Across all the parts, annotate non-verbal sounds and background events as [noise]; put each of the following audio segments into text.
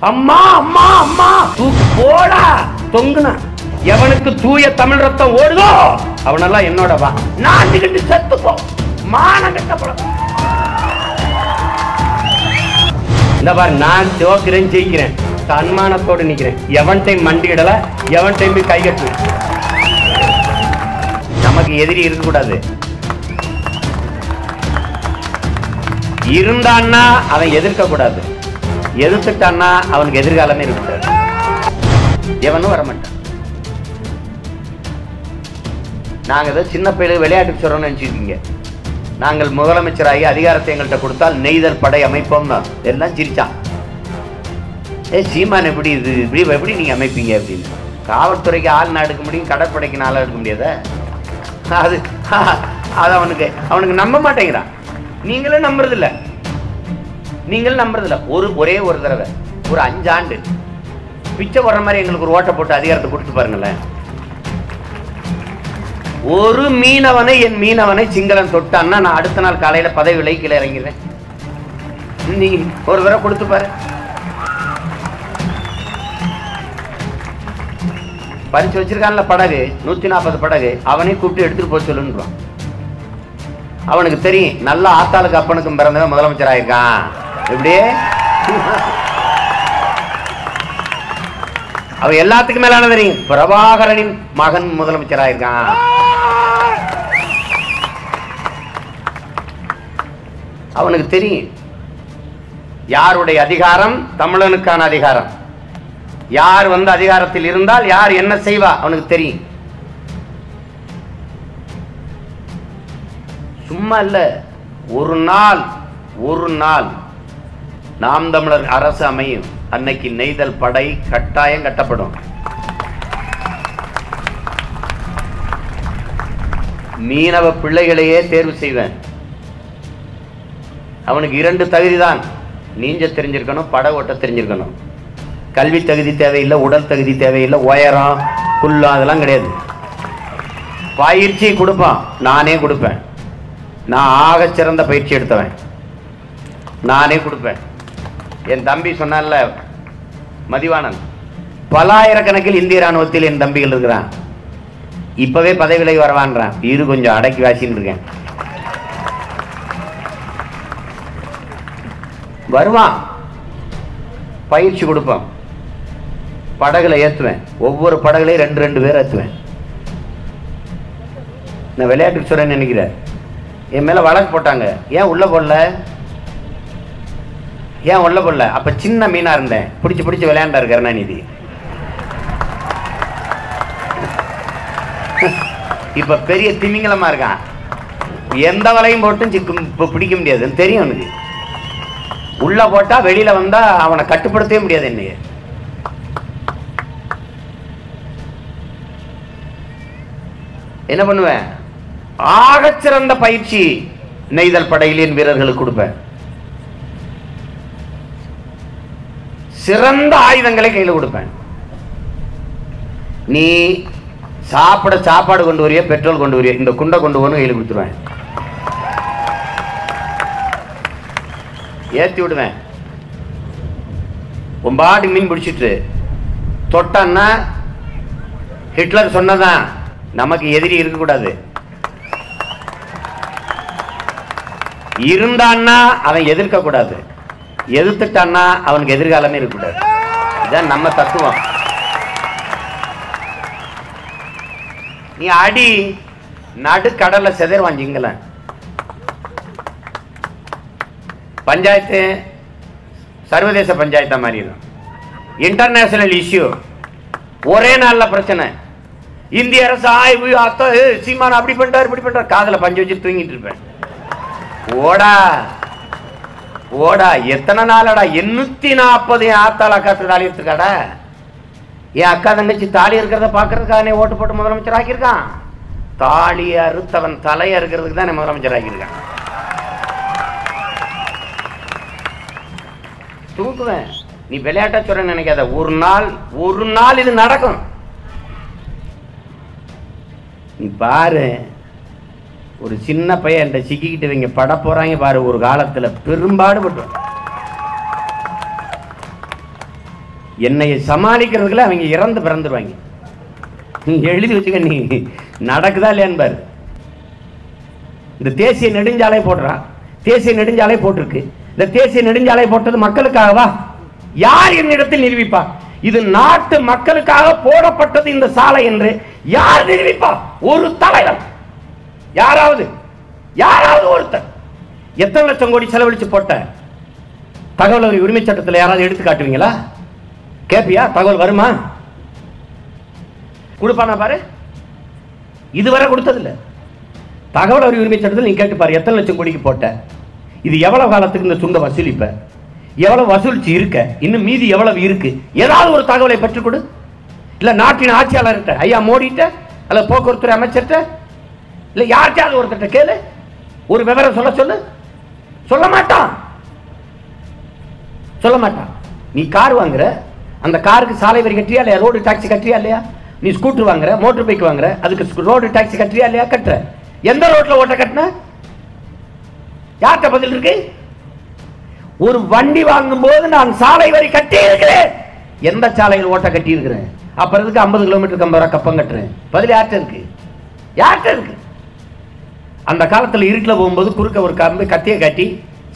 அம்மா அம்மா அம்மா. தூக்கு போடா. தொங்குன. எவனுக்கு தூய தமிழ் ரத்தம் ஓடுதோ அவனெல்லாம் என்னோட வா. நாண்டுகிட்டு செத்துப்போ. மானம் கட்டப்படும். இந்த பாரு நான் ஜோக்கிறேன் ஜெயிக்கிறேன். தன்மானத்தோடு நிக்கிறேன். எவன் டைம் மண்டியிடல எவன் டைம் கை கட்டுவேன். நமக்கு எதிரி இருக்கக்கூடாது. இருந்தான்னா அவன் எதிர்க்க கூடாது எதிர்த்துட்டான்னா அவனுக்கு எதிர்காலமே இருக்காது எவனும் வரமாட்டான். நாங்க ஏதோ சின்ன பிள்ளை விளையாட்டுக்கு சொல்றோம்னு நினைச்சிருக்கீங்க நாங்கள் முதலமைச்சராகி அதிகாரத்தை எங்கள்கிட்ட கொடுத்தால் நெய்தல் படை அமைப்போம். எல்லாம் சிரிச்சான். ஏ சீமான் எப்படி இது? இப்படி எப்படி நீங்க அமைப்பீங்க அப்படின்னு. காவல்துறைக்கு ஆள் நான் எடுக்க முடியும் கடற்படைக்கு நாள் எடுக்க முடியாத? அது அது அவனுக்கு அவனுக்கு நம்ப மாட்டேங்கிறான். நீங்களும் நம்புறதில்ல. நீங்களும் நம்புறதில்ல. ஒரு ஒரே ஒரு தடவை. ஒரு அஞ்சாண்டு. பிச்சை போடுற மாதிரி எங்களுக்கு ஒரு ஓட்டை போட்டு அதிகாரத்தை கொடுத்து பாருங்களேன். ஒரு மீனவனை என் மீனவனை சிங்களன் தொட்டான்னா நான் அடுத்த நாள் காலையில் பதவி விலைக்கில் இறங்கிடுவேன். நீ ஒரு தடவை கொடுத்து பாரு. பறிச்சு வச்சிருக்கான்ல படகு. நூற்றி நாற்பது படகு. அவனே கூப்பிட்டு எடுத்துகிட்டு போக சொல்லுன்றான். அவனுக்கு தெரியும் நல்ல ஆத்தாளுக்கு அப்பனுக்கும் பிறந்தவன் முதலமைச்சர் ஆயிருக்கான் எப்படியே அவ எல்லாத்துக்கும் மேலான தெரியும் பிரபாகரனின் மகன் முதலமைச்சராயிருக்கான். அவனுக்கு தெரியும். யாருடைய அதிகாரம்? தமிழனுக்கான அதிகாரம். யார் வந்து அதிகாரத்தில் இருந்தால் யார் என்ன செய்வா? அவனுக்கு தெரியும். சும்மா இல்ல. ஒரு நாள் ஒரு நாள். நாம் தமிழர் அரசு அமையும். அன்னைக்கு நெய்தல் படை கட்டாயம் கட்டப்படும். மீனவ பிள்ளைகளையே தேர்வு செய்வேன். அவனுக்கு இரண்டு தகுதி தான் நீஞ்ச தெரிஞ்சிருக்கணும் பட ஓட்ட தெரிஞ்சிருக்கணும். கல்வி தகுதி தேவையில்லை உடல் தகுதி தேவையில்லை உயரம் குள்ளம் அதெல்லாம் கிடையாது. பயிற்சி கொடுப்பான் நானே கொடுப்பேன். நான் ஆக சிறந்த பயிற்சி எடுத்தவன். நானே கொடுப்பேன். என் தம்பி சொன்னால மதிவாணன் பலாயிரக்கணக்கில் இந்திய ராணுவத்தில் என் தம்பிகள் இருக்கிறான். இப்பவே பதவி விலகி வரவான்றான். இரு கொஞ்சம் அடக்கி வாசின்னு இருக்கேன். வருவான். பயிற்சி கொடுப்போம். படகுல ஏற்றுவேன் ஒவ்வொரு படகுலையும் ரெண்டு ரெண்டு பேர் ஏற்றுவேன் நான் விளையாட்டுக்கு சொல்றேன்னு நினைக்கிறேன். என் மேலே வழக்கு போட்டாங்க. ஏன் உள்ளே போடல? ஏன் உள்ள போடல? அப்ப சின்ன மீனா இருந்தேன். பிடிச்சு பிடிச்சு விளையாண்டாரு கருணாநிதி. இப்ப பெரிய திமிங்கலமா இருக்கான். எந்த வலையும் போட்டும் சிக்கும் இப்ப பிடிக்க முடியாதுன்னு தெரியும் அவனுக்கு. உள்ள போட்டா வெளியில வந்தா அவனை கட்டுப்படுத்தவே முடியாது என்னைய. என்ன பண்ணுவேன்? ஆகச்சிறந்த பயிற்சி நெய்தல் படையிலின் வீரர்களுக்கு கொடுப்பேன். சிறந்த ஆயுதங்களை கையில் கொடுப்பேன். நீ சாப்பிட சாப்பாடு கொண்டு வரிய பெட்ரோல் கொண்டு வரிய இந்த குண்டை கொண்டு வரணும் கையில் கொடுத்துருவேன். ஏத்தி விடுவேன். ஒம்பாடி மீன் பிடிச்சிட்டு தொட்டன்னா ஹிட்லர் சொன்னதான் நமக்கு எதிரி இருக்கக்கூடாது. இருந்தான்னா அவன் எதிர்க்க கூடாது எதிர்த்துட்டான்னா அவனுக்கு எதிர்காலமே இருக்கக்கூடாது. இதான் நம்ம தத்துவம். நீ அடி நடுக்கடல்ல செதறுவான் சிங்களன் பஞ்சாயத்து சர்வதேச பஞ்சாயத்தா தான் இன்டர்நேஷனல் இஷ்யூ ஒரே நாள்ல பிரச்சனை. இந்திய அரசு ஆய்வு அத்தா சீமான் அப்படி பண்ணிட்டாரு இப்படி பண்ணிட்டாரு. காதுல பஞ்சு வச்சு தூங்கிட்டு இருப்பேன். ஓடா. ஓடா எத்தனை நாளடா? எண்ணூத்தி நாற்பது என் ஆத்தாள் அக்காத்து தாலி எடுத்துக்காடா என் அக்கா தங்கச்சி தாலி இருக்கிறத பாக்குறதுக்காக ஓட்டு போட்டு முதலமைச்சர் ஆக்கியிருக்கான். தாலி அறுத்தவன் தலையை அறுக்கிறதுக்கு தான் முதலமைச்சர் ஆக்கியிருக்கான். தூக்குவேன். நீ விளையாட்டா சொல்ற நினைக்காத. ஒரு நாள் ஒரு நாள் இது நடக்கும். நீ பாரு. ஒரு சின்ன பையன் என்கிட்ட சிக்கிக்கிட்டு இவங்க பட போகிறாங்க பாரு ஒரு காலத்துல. பெரும்பாடுபட்டு என்னைய சமாளிக்கிறதுக்குள்ள அவங்க இறந்து பிறந்துருவாங்க. எழுதி வச்சுக்க நீ நடக்குதா இல்லையான்னு பாரு. இந்த தேசிய நெடுஞ்சாலை போடுறான் தேசிய நெடுஞ்சாலை போட்டிருக்கு. இந்த தேசிய நெடுஞ்சாலை போட்டது மக்களுக்காகவா? யார் என்னிடத்தில் நிரூபிப்பா? இது நாட்டு மக்களுக்காக போடப்பட்டது இந்த சாலை என்று யார் நிரூபிப்பா? ஒரு தலைவர். யாராவது யாராவது ஒருத்தர் எத்தனை லட்சம் கோடி செலவழிச்சு போட்ட தகவல் அறிவு உரிமை சட்டத்தில் யாராவது எடுத்து காட்டுவீங்களா? கேப்பியா? தகவல் வருமா? கொடுப்பானா பாரு. இதுவரை கொடுத்ததில்ல. தகவல் அறிவு உரிமை சட்டத்தில் நீ கேட்டு பாரு எத்தனை லட்சம் கோடிக்கு போட்ட? இது எவ்வளவு காலத்துக்கு இந்த சுங்க வசூலிப்ப? எவ்வளவு வசூலிச்சு இருக்க? இன்னும் மீதி எவ்வளவு இருக்கு? ஏதாவது ஒரு தகவலை பெற்றுக்கொடு கொடு. இல்ல நாட்டின் ஆட்சியாளர்கிட்ட ஐயா மோடிட்ட அல்ல போக்குவரத்துறை அமைச்சர்கிட்ட இல்லை யார்கிட்டயாவது ஒருத்தட்ட கேளு. ஒரு விவரம் சொல்ல சொல்லு. சொல்ல மாட்டான். சொல்ல மாட்டான். நீ கார் வாங்குற. அந்த காருக்கு சாலை வரி கட்டியா இல்லையா? ரோடு டாக்ஸி கட்டுறியா இல்லையா? நீ ஸ்கூட்டர் வாங்குற மோட்டர் பைக் வாங்குற அதுக்கு ரோடு டாக்ஸி கட்டுறியா இல்லையா? கட்டுற. எந்த ரோட்ல ஓட்ட கட்டின? யார்கிட்ட பதில் இருக்கு? ஒரு வண்டி வாங்கும் போது நான் சாலை வரி கட்டி இருக்கிறேன் எந்த சாலையில் ஓட்ட கட்டி இருக்கிறேன் அப்புறம் இதுக்கு ஐம்பது கிலோமீட்டருக்கு ஐம்பது ரூபா கப்பம் கட்டுறேன். பதில் யார்கிட்ட இருக்கு? யார்கிட்ட இருக்கு? அந்த காலத்தில் இருட்டில் போகும்போது குறுக்க ஒரு கம்பு கத்தியை கட்டி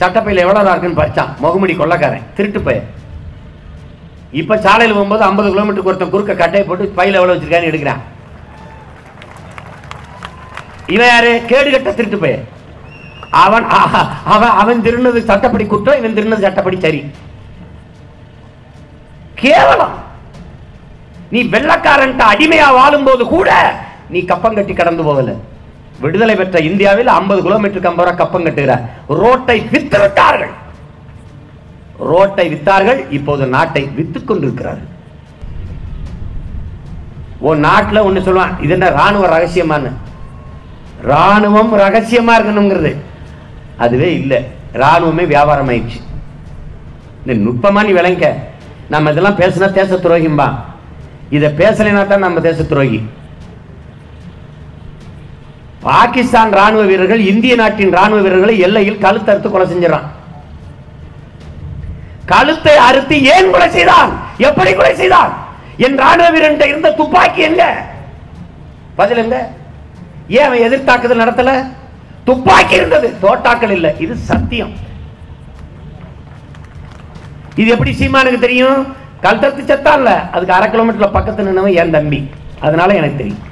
சட்டப்பையில் எவ்வளோ இருக்குன்னு பறிச்சான் முகமுடி கொள்ளக்காரன் திருட்டு பையன். இப்போ சாலையில் போகும்போது ஐம்பது கிலோமீட்டருக்கு ஒருத்தன் குறுக்க கட்டையை போட்டு பையில் எவ்வளோ வச்சுருக்கான்னு எடுக்கிறான். இவன் யாரு? கேடு கட்ட திருட்டு பையன். அவன் ஆஹா, அவன் அவன் திருநது சட்டப்படி குற்றம் இவன் திருநது சட்டப்படி சரி. கேவலம். நீ வெள்ளக்காரன்ட்ட அடிமையா வாழும்போது கூட நீ கப்பம் கட்டி கடந்து போகலை. விடுதலை பெற்ற இந்தியாவில் 50 கிலோமீட்டருக்கு ஐம்பது ரூபாய் கப்பம் கட்டுகிறார் ரோட்டை வித்து விட்டார்கள் ரோட்டை வித்தார்கள். இப்போது நாட்டை வித்து கொண்டிருக்கிறார்கள். உன் நாட்டில் ஒன்று சொல்லுவான் இது என்ன ராணுவ ரகசியமான்னு? ராணுவம் ரகசியமாக இருக்கணுங்கிறது. அதுவே இல்லை ராணுவமே வியாபாரம் ஆயிடுச்சு. இந்த நுட்பமா நீ விளங்க நம்ம இதெல்லாம் பேசினா தேச துரோகிம்பா இதை பேசலைனா தான் நம்ம தேச துரோகி. பாகிஸ்தான் ராணுவ வீரர்கள் இந்திய நாட்டின் ராணுவ வீரர்களை எல்லையில் கழுத்து அறுத்து கொலை செஞ்சிடறான். கழுத்தை அறுத்து ஏன் கொலை செய்தான்? எப்படி கொலை செய்தான்? என் ராணுவ வீரன் இருந்த துப்பாக்கி எங்க பதில் எங்க ஏன் அவன் எதிர்த்தாக்குதல் நடத்தல? துப்பாக்கி இருந்தது தோட்டாக்கள் இல்ல. இது சத்தியம். இது எப்படி சீமானுக்கு தெரியும்? கழுத்தறுத்து செத்தான் இல்ல அதுக்கு அரை கிலோமீட்டர்ல பக்கத்து நின்னவன் என் தம்பி. அதனால எனக்கு தெரியும்.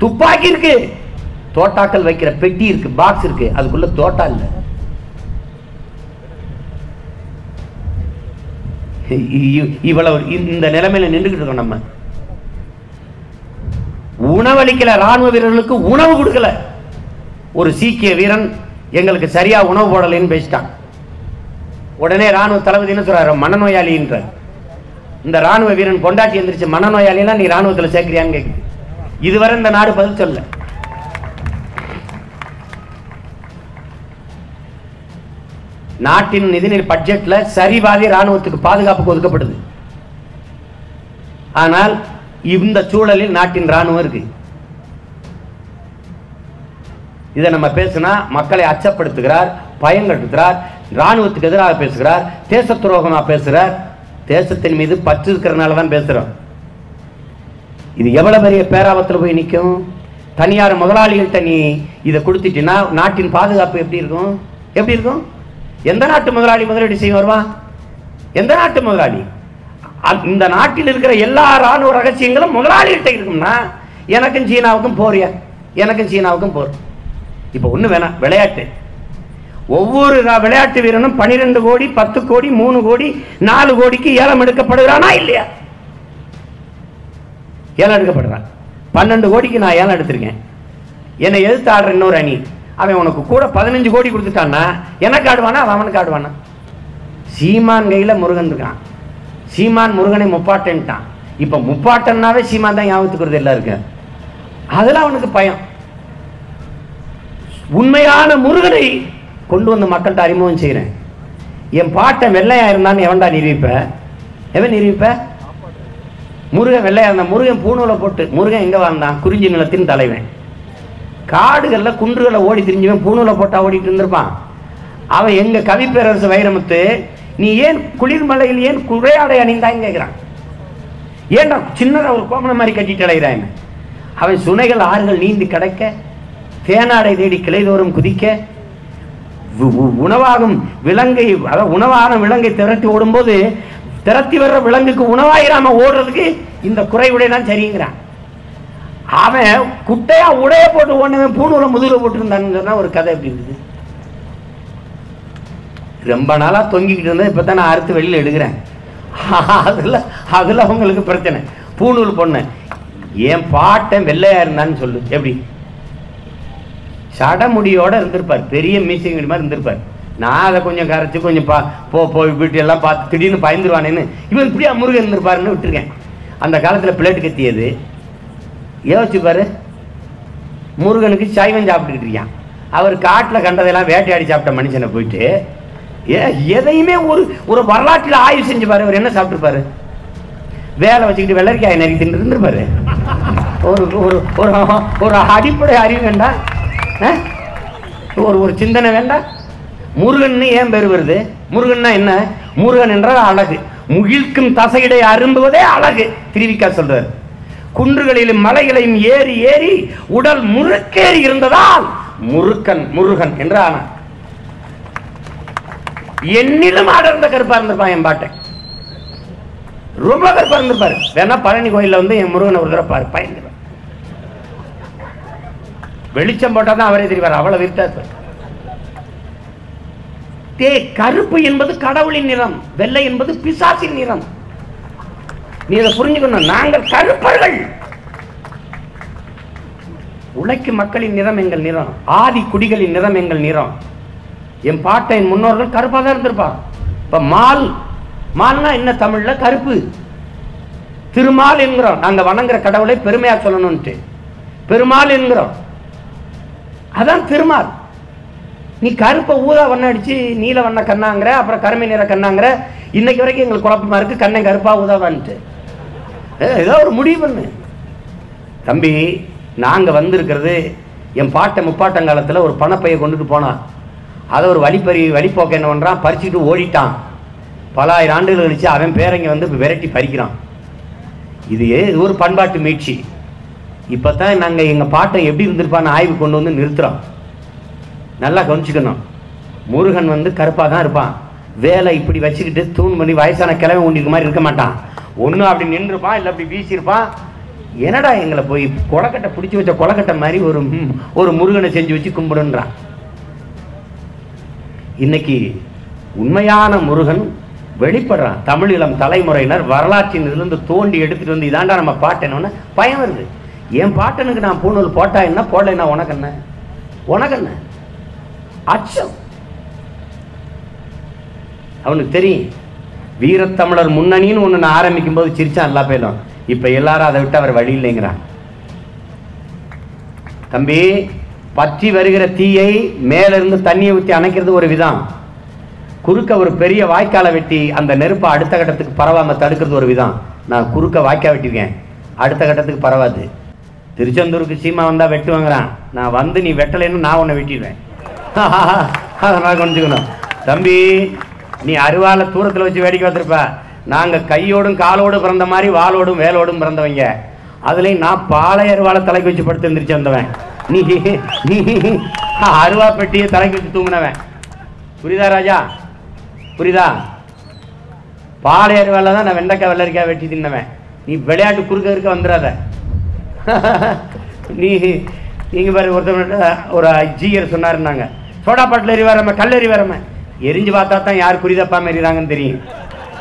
துப்பாக்கி இருக்கு. தோட்டாக்கள் வைக்கிற பெட்டி இருக்கு பாக்ஸ் இருக்கு. அதுக்குள்ள தோட்டா இல்ல. இ- இவ்வளவு இந்த நிலைமையில நின்றுகிட்டு இருக்கோம் நம்ம. உணவளிக்கல ராணுவ வீரர்களுக்கு உணவு கொடுக்கல. ஒரு சீக்கிய வீரன் எங்களுக்கு சரியா உணவு போடலைன்னு பேசிட்டான். உடனே ராணுவ தளபதி என்ன சொல்றாரு? மனநோயாளின்ற இந்த ராணுவ வீரன் கொண்டாட்டி எந்திரிச்சு மனநோயாளினா நீ ராணுவத்துல சேர்க்கிறியான்னு கேக்குது. இதுவரை இந்த நாடு பதில் சொல்ல நாட்டின் நிதிநிலை பட்ஜெட்ல சரிபாதி ராணுவத்துக்கு பாதுகாப்புக்கு ஒதுக்கப்படுது. ஆனால் இந்த சூழலில் நாட்டின் ராணுவம் இருக்கு. இதை நம்ம பேசினா மக்களை அச்சப்படுத்துகிறார் பயங்கட்டுகிறார் ராணுவத்துக்கு எதிராக பேசுகிறார் தேச துரோகமாக பேசுகிறார். தேசத்தின் மீது பற்று இருக்கிறனால தான் பேசுகிறோம் இது எவ்வளவு பெரிய பேராபத்தில் போய் நிற்கும் தனியார் முதலாளிகள்கிட்ட நீ இதை கொடுத்துட்டீங்கன்னா நாட்டின் பாதுகாப்பு எப்படி இருக்கும்? எப்படி இருக்கும்? எந்த நாட்டு முதலாளி முதலீடு செய்ய வருவான் எந்த நாட்டு முதலாளி? அ- இந்த நாட்டில் இருக்கிற எல்லா ராணுவ ரகசியங்களும் முதலாளிகிட்ட இருக்கும்னா எனக்கும் சீனாவுக்கும் போறியா எனக்கும் சீனாவுக்கும் போர். இப்போ ஒண்ணு வேணாம் விளையாட்டு. ஒவ்வொரு விளையாட்டு வீரனும் 12 கோடி பத்து கோடி மூணு கோடி நாலு கோடிக்கு ஏலம் எடுக்கப்படுகிறானா இல்லையா? ஏலம் எடுக்கப்படுறான். பன்னெண்டு கோடிக்கு நான் ஏலம் எடுத்திருக்கேன். என்னை எதிர்த்து ஆடுற இன்னொரு அணி அவன் உனக்கு கூட பதினஞ்சு கோடி கொடுத்துட்டான்னா எனக்கு ஆடுவானா அவன் அவனுக்கு ஆடுவானா? சீமான் கையில் முருகன் இருக்கான். சீமான் முருகனை முப்பாட்டன்ட்டான். இப்போ முப்பாட்டன்னாவே சீமான் தான் ஞாபகத்துக்குறது வருது எல்லாருக்கும். அதெல்லாம் அவனுக்கு பயம். உண்மையான முருகனை கொண்டு வந்து மக்கள்கிட்ட அறிமுகம் செய்கிறேன் என் பாட்டை வெள்ளையாக இருந்தான்னு எவன்டா நிரூபிப்ப? எவன் நிரூபிப்பேன் முருகன் வெள்ளையா இருந்தான். முருகன் பூணூலை போட்டு முருகன் எங்க வாழ்ந்தான்? குறிஞ்சி நிலத்தின் தலைவன். காடுகளில் குன்றுகளை ஓடி திரிஞ்சவன் பூணூலை போட்டால் ஓடிட்டு இருந்திருப்பான். அவன் எங்க கவிப்பேரரசு வைரமுத்து நீ ஏன் குளிர்மலையில் ஏன் குறையாடை அணிந்தான்னு கேட்குறான் ஏன்டா சின்னதாக ஒரு கோமணம் மாதிரி கட்டிட்டு அடைகிறான் அவன் சுனைகள் ஆறுகள் நீந்தி கிடக்க தேனாடை தேடி கிளைதோறும் குதிக்க உ- உ- உணவாகும் விலங்கை அதாவது உணவான விலங்கை திரட்டி ஓடும்போது திறத்தி வர்ற விலங்குக்கு உணவாயிராம ஓடுறதுக்கு இந்த குறைவுடை தான் சரிங்கிறான். அவன் குட்டையா உடைய போட்டு ஓடுனவன் பூணூல முதுகில் போட்டுருந்தான்னு ஒரு கதை எப்படி இருக்குது. ரொம்ப நாளாக தொங்கிக்கிட்டு இருந்தேன் இப்போ தான் நான் அறுத்து வெளியில் எடுக்கிறேன். அதில் அதில் அவங்களுக்கு பிரச்சனை. பூணூல் பொண்ணு. என் பாட்டன் வெள்ளையா இருந்தான்னு சொல்லு. எப்படி? சடமுடியோட இருந்திருப்பார். பெரிய மீசிங்கடி மாதிரி இருந்திருப்பார். நான் அதை கொஞ்சம் கரைச்சி கொஞ்சம் பா போ போய் வீட்டு எல்லாம் பார்த்து திடீர்னு பயந்துருவானேன்னு. இவன் இப்படியா முருகன் இருந்திருப்பாருன்னு விட்டுருக்கேன். அந்த காலத்தில் பிளேட்டு கத்தியது. யோசிச்சு பாரு. முருகனுக்கு சைவம் சாப்பிட்டுக்கிட்டு இருக்கான். அவர் காட்டில் கண்டதெல்லாம் வேட்டையாடி சாப்பிட்ட மனுஷனை போயிட்டு ஏ எதையுமே ஒரு ஒரு வரலாற்றில் ஆய்வு செஞ்சு பாரு. அவர் என்ன சாப்பிட்டுருப்பாரு வேலை வச்சுக்கிட்டு வெள்ளரிக்காய் நறுக்கி தின்னு இருந்திருப்பாரு ஒரு ஒரு ஒரு ஒரு அடிப்படை அறிவு வேண்டாம் ஆ? ஒரு ஒரு சிந்தனை வேண்டாம் முருகன் ஏன் பேர் வருது? முருகன்னா என்ன? முருகன் என்றால் அழகு. முகிழ்க்கும் தசையிடை அரும்புவதே அழகு திருவிக்கா சொல்றார். குன்றுகளிலும் மலைகளையும் ஏறி ஏறி உடல் முறுக்கேறி இருந்ததால் முருக்கன் முருகன் என்று ஆனான் என்னிலும் அடர்ந்த கருப்பா இருந்திருப்பான் என் பாட்டை. ரொம்ப கருப்பா இருந்திருப்பாரு. வேணா பழனி கோயில்ல வந்து என் முருகனை ஒரு தடவை பயந்துருவார். வெளிச்சம் போட்டா தான் அவரே தெரிவார். அவ்வளவு விருத்தா இருப்பார். தே கருப்பு என்பது கடவுளின் நிறம் வெள்ளை என்பது பிசாசின் நிறம். நீ இதை புரிஞ்சுக்கணும். நாங்கள் கருப்பர்கள். உழைக்கும் மக்களின் நிறம் எங்கள் நிறம். ஆதி குடிகளின் நிறம் எங்கள் நிறம். என் பாட்டை என் முன்னோர்கள் கருப்பாக தான் இருந்திருப்பார். இப்ப மால் மால்னா என்ன தமிழ்ல? கருப்பு. திருமால் என்கிறோம். நாங்கள் வணங்குற கடவுளை பெருமையா சொல்லணும்ட்டு பெருமாள் என்கிறோம். அதான் திருமால். நீ கருப்பை ஊதா வண்ணம் அடிச்சு நீல வண்ண கண்ணாங்கிற அப்புறம் கருமை நிற கண்ணாங்கிற இன்னைக்கு வரைக்கும் எங்களுக்கு குழப்பமா இருக்கு கண்ணை கருப்பா ஊதாவான்ட்டு ஏதோ ஒரு முடிவு பண்ணு தம்பி நாங்கள் வந்திருக்கிறது என் பாட்டை முப்பாட்டங்காலத்தில் ஒரு பணப்பையை கொண்டுட்டு போனான். அதை ஒரு வழிப்பறி வழிப்போக்க என்ன பண்ணுறான் பறிச்சுட்டு ஓடிட்டான். பல ஆயிரம் ஆண்டுகள் கழிச்சு அவன் பேரங்க வந்து விரட்டி பறிக்கிறான். இது இது ஒரு பண்பாட்டு மீட்சி. இப்பதான் நாங்கள் எங்கள் பாட்டை எப்படி இருந்திருப்பான்னு ஆய்வு கொண்டு வந்து நிறுத்துகிறோம் நல்லா கவனிச்சுக்கணும். முருகன் வந்து கருப்பாக தான் இருப்பான். வேலை இப்படி வச்சுக்கிட்டு தூண் பண்ணி வயசான கிழமை உண்டிக்கு மாதிரி இருக்க மாட்டான். ஒன்று அப்படி நின்றுப்பான் இல்லை அப்படி வீசியிருப்பான். என்னடா எங்களை போய் கொலக்கட்டை பிடிச்சி வச்ச கொலக்கட்டை மாதிரி ஒரு ஒரு முருகனை செஞ்சு வச்சு கும்பிடுன்றான். இன்னைக்கு உண்மையான முருகன் வெளிப்படுறான். தமிழ் இளம் தலைமுறையினர் வரலாற்றின் இருந்து தோண்டி எடுத்துட்டு வந்து இதாண்டா நம்ம பாட்டனோன்னு பயம் வருது. என் பாட்டனுக்கு நான் பூணூல் போட்டா என்ன போடலைன்னா உனக்கு என்ன? உனக்கு என்ன? அச்சம். அவனுக்கு தெரியும். வீரத்தமிழர் முன்னணின்னு ஒன்று நான் ஆரம்பிக்கும் போது சிரிச்சான் எல்லா பேரும் இப்ப எல்லாரும் அதை விட்டு அவர் வழி இல்லைங்கிறான். தம்பி பற்றி வருகிற தீயை மேலிருந்து தண்ணியை ஊற்றி அணைக்கிறது ஒரு விதம். குறுக்க ஒரு பெரிய வாய்க்காலை வெட்டி அந்த நெருப்பை அடுத்த கட்டத்துக்கு பரவாம தடுக்கிறது ஒரு விதம். நான் குறுக்க வாய்க்கா வெட்டிருக்கேன் அடுத்த கட்டத்துக்கு பரவாது. திருச்செந்தூருக்கு சீமா வந்தா வெட்டுவாங்கிறான் நான் வந்து நீ வெட்டலைன்னு நான் உன்னை வெட்டிடுவேன். அதனால் கொஞ்சிக்கணும் தம்பி நீ அருவால தூரத்தில் வச்சு வேடிக்கை பார்த்திருப்ப. நாங்கள் கையோடும் காலோடும் பிறந்த மாதிரி வாளோடும் வேலோடும் பிறந்தவங்க. அதுலேயும் நான் பாளைய அருவாலை தலைக்கு வச்சு படுத்து எந்திரிச்சு வந்தவன். நீ நீ அருவா பெட்டியை தலைக்கு வச்சு தூங்கினவன். புரியுதா ராஜா? புரியுதா? பாளைய அருவால தான் நான் வெண்டைக்காய் வெள்ளரிக்காய் வெட்டி தின்னவன். நீ விளையாட்டு குறுக்க இருக்க வந்துடாத [laughs] நீ நீங்கள் பாரு ஒருத்தர் ஒரு ஜீயர் சொன்னாருன்னாங்க. சோடா பாட்டில் எறி வரம கல் எரிஞ்சு பார்த்தா தான் யார் குறிதப்பாம எறிகிறாங்கன்னு தெரியும்.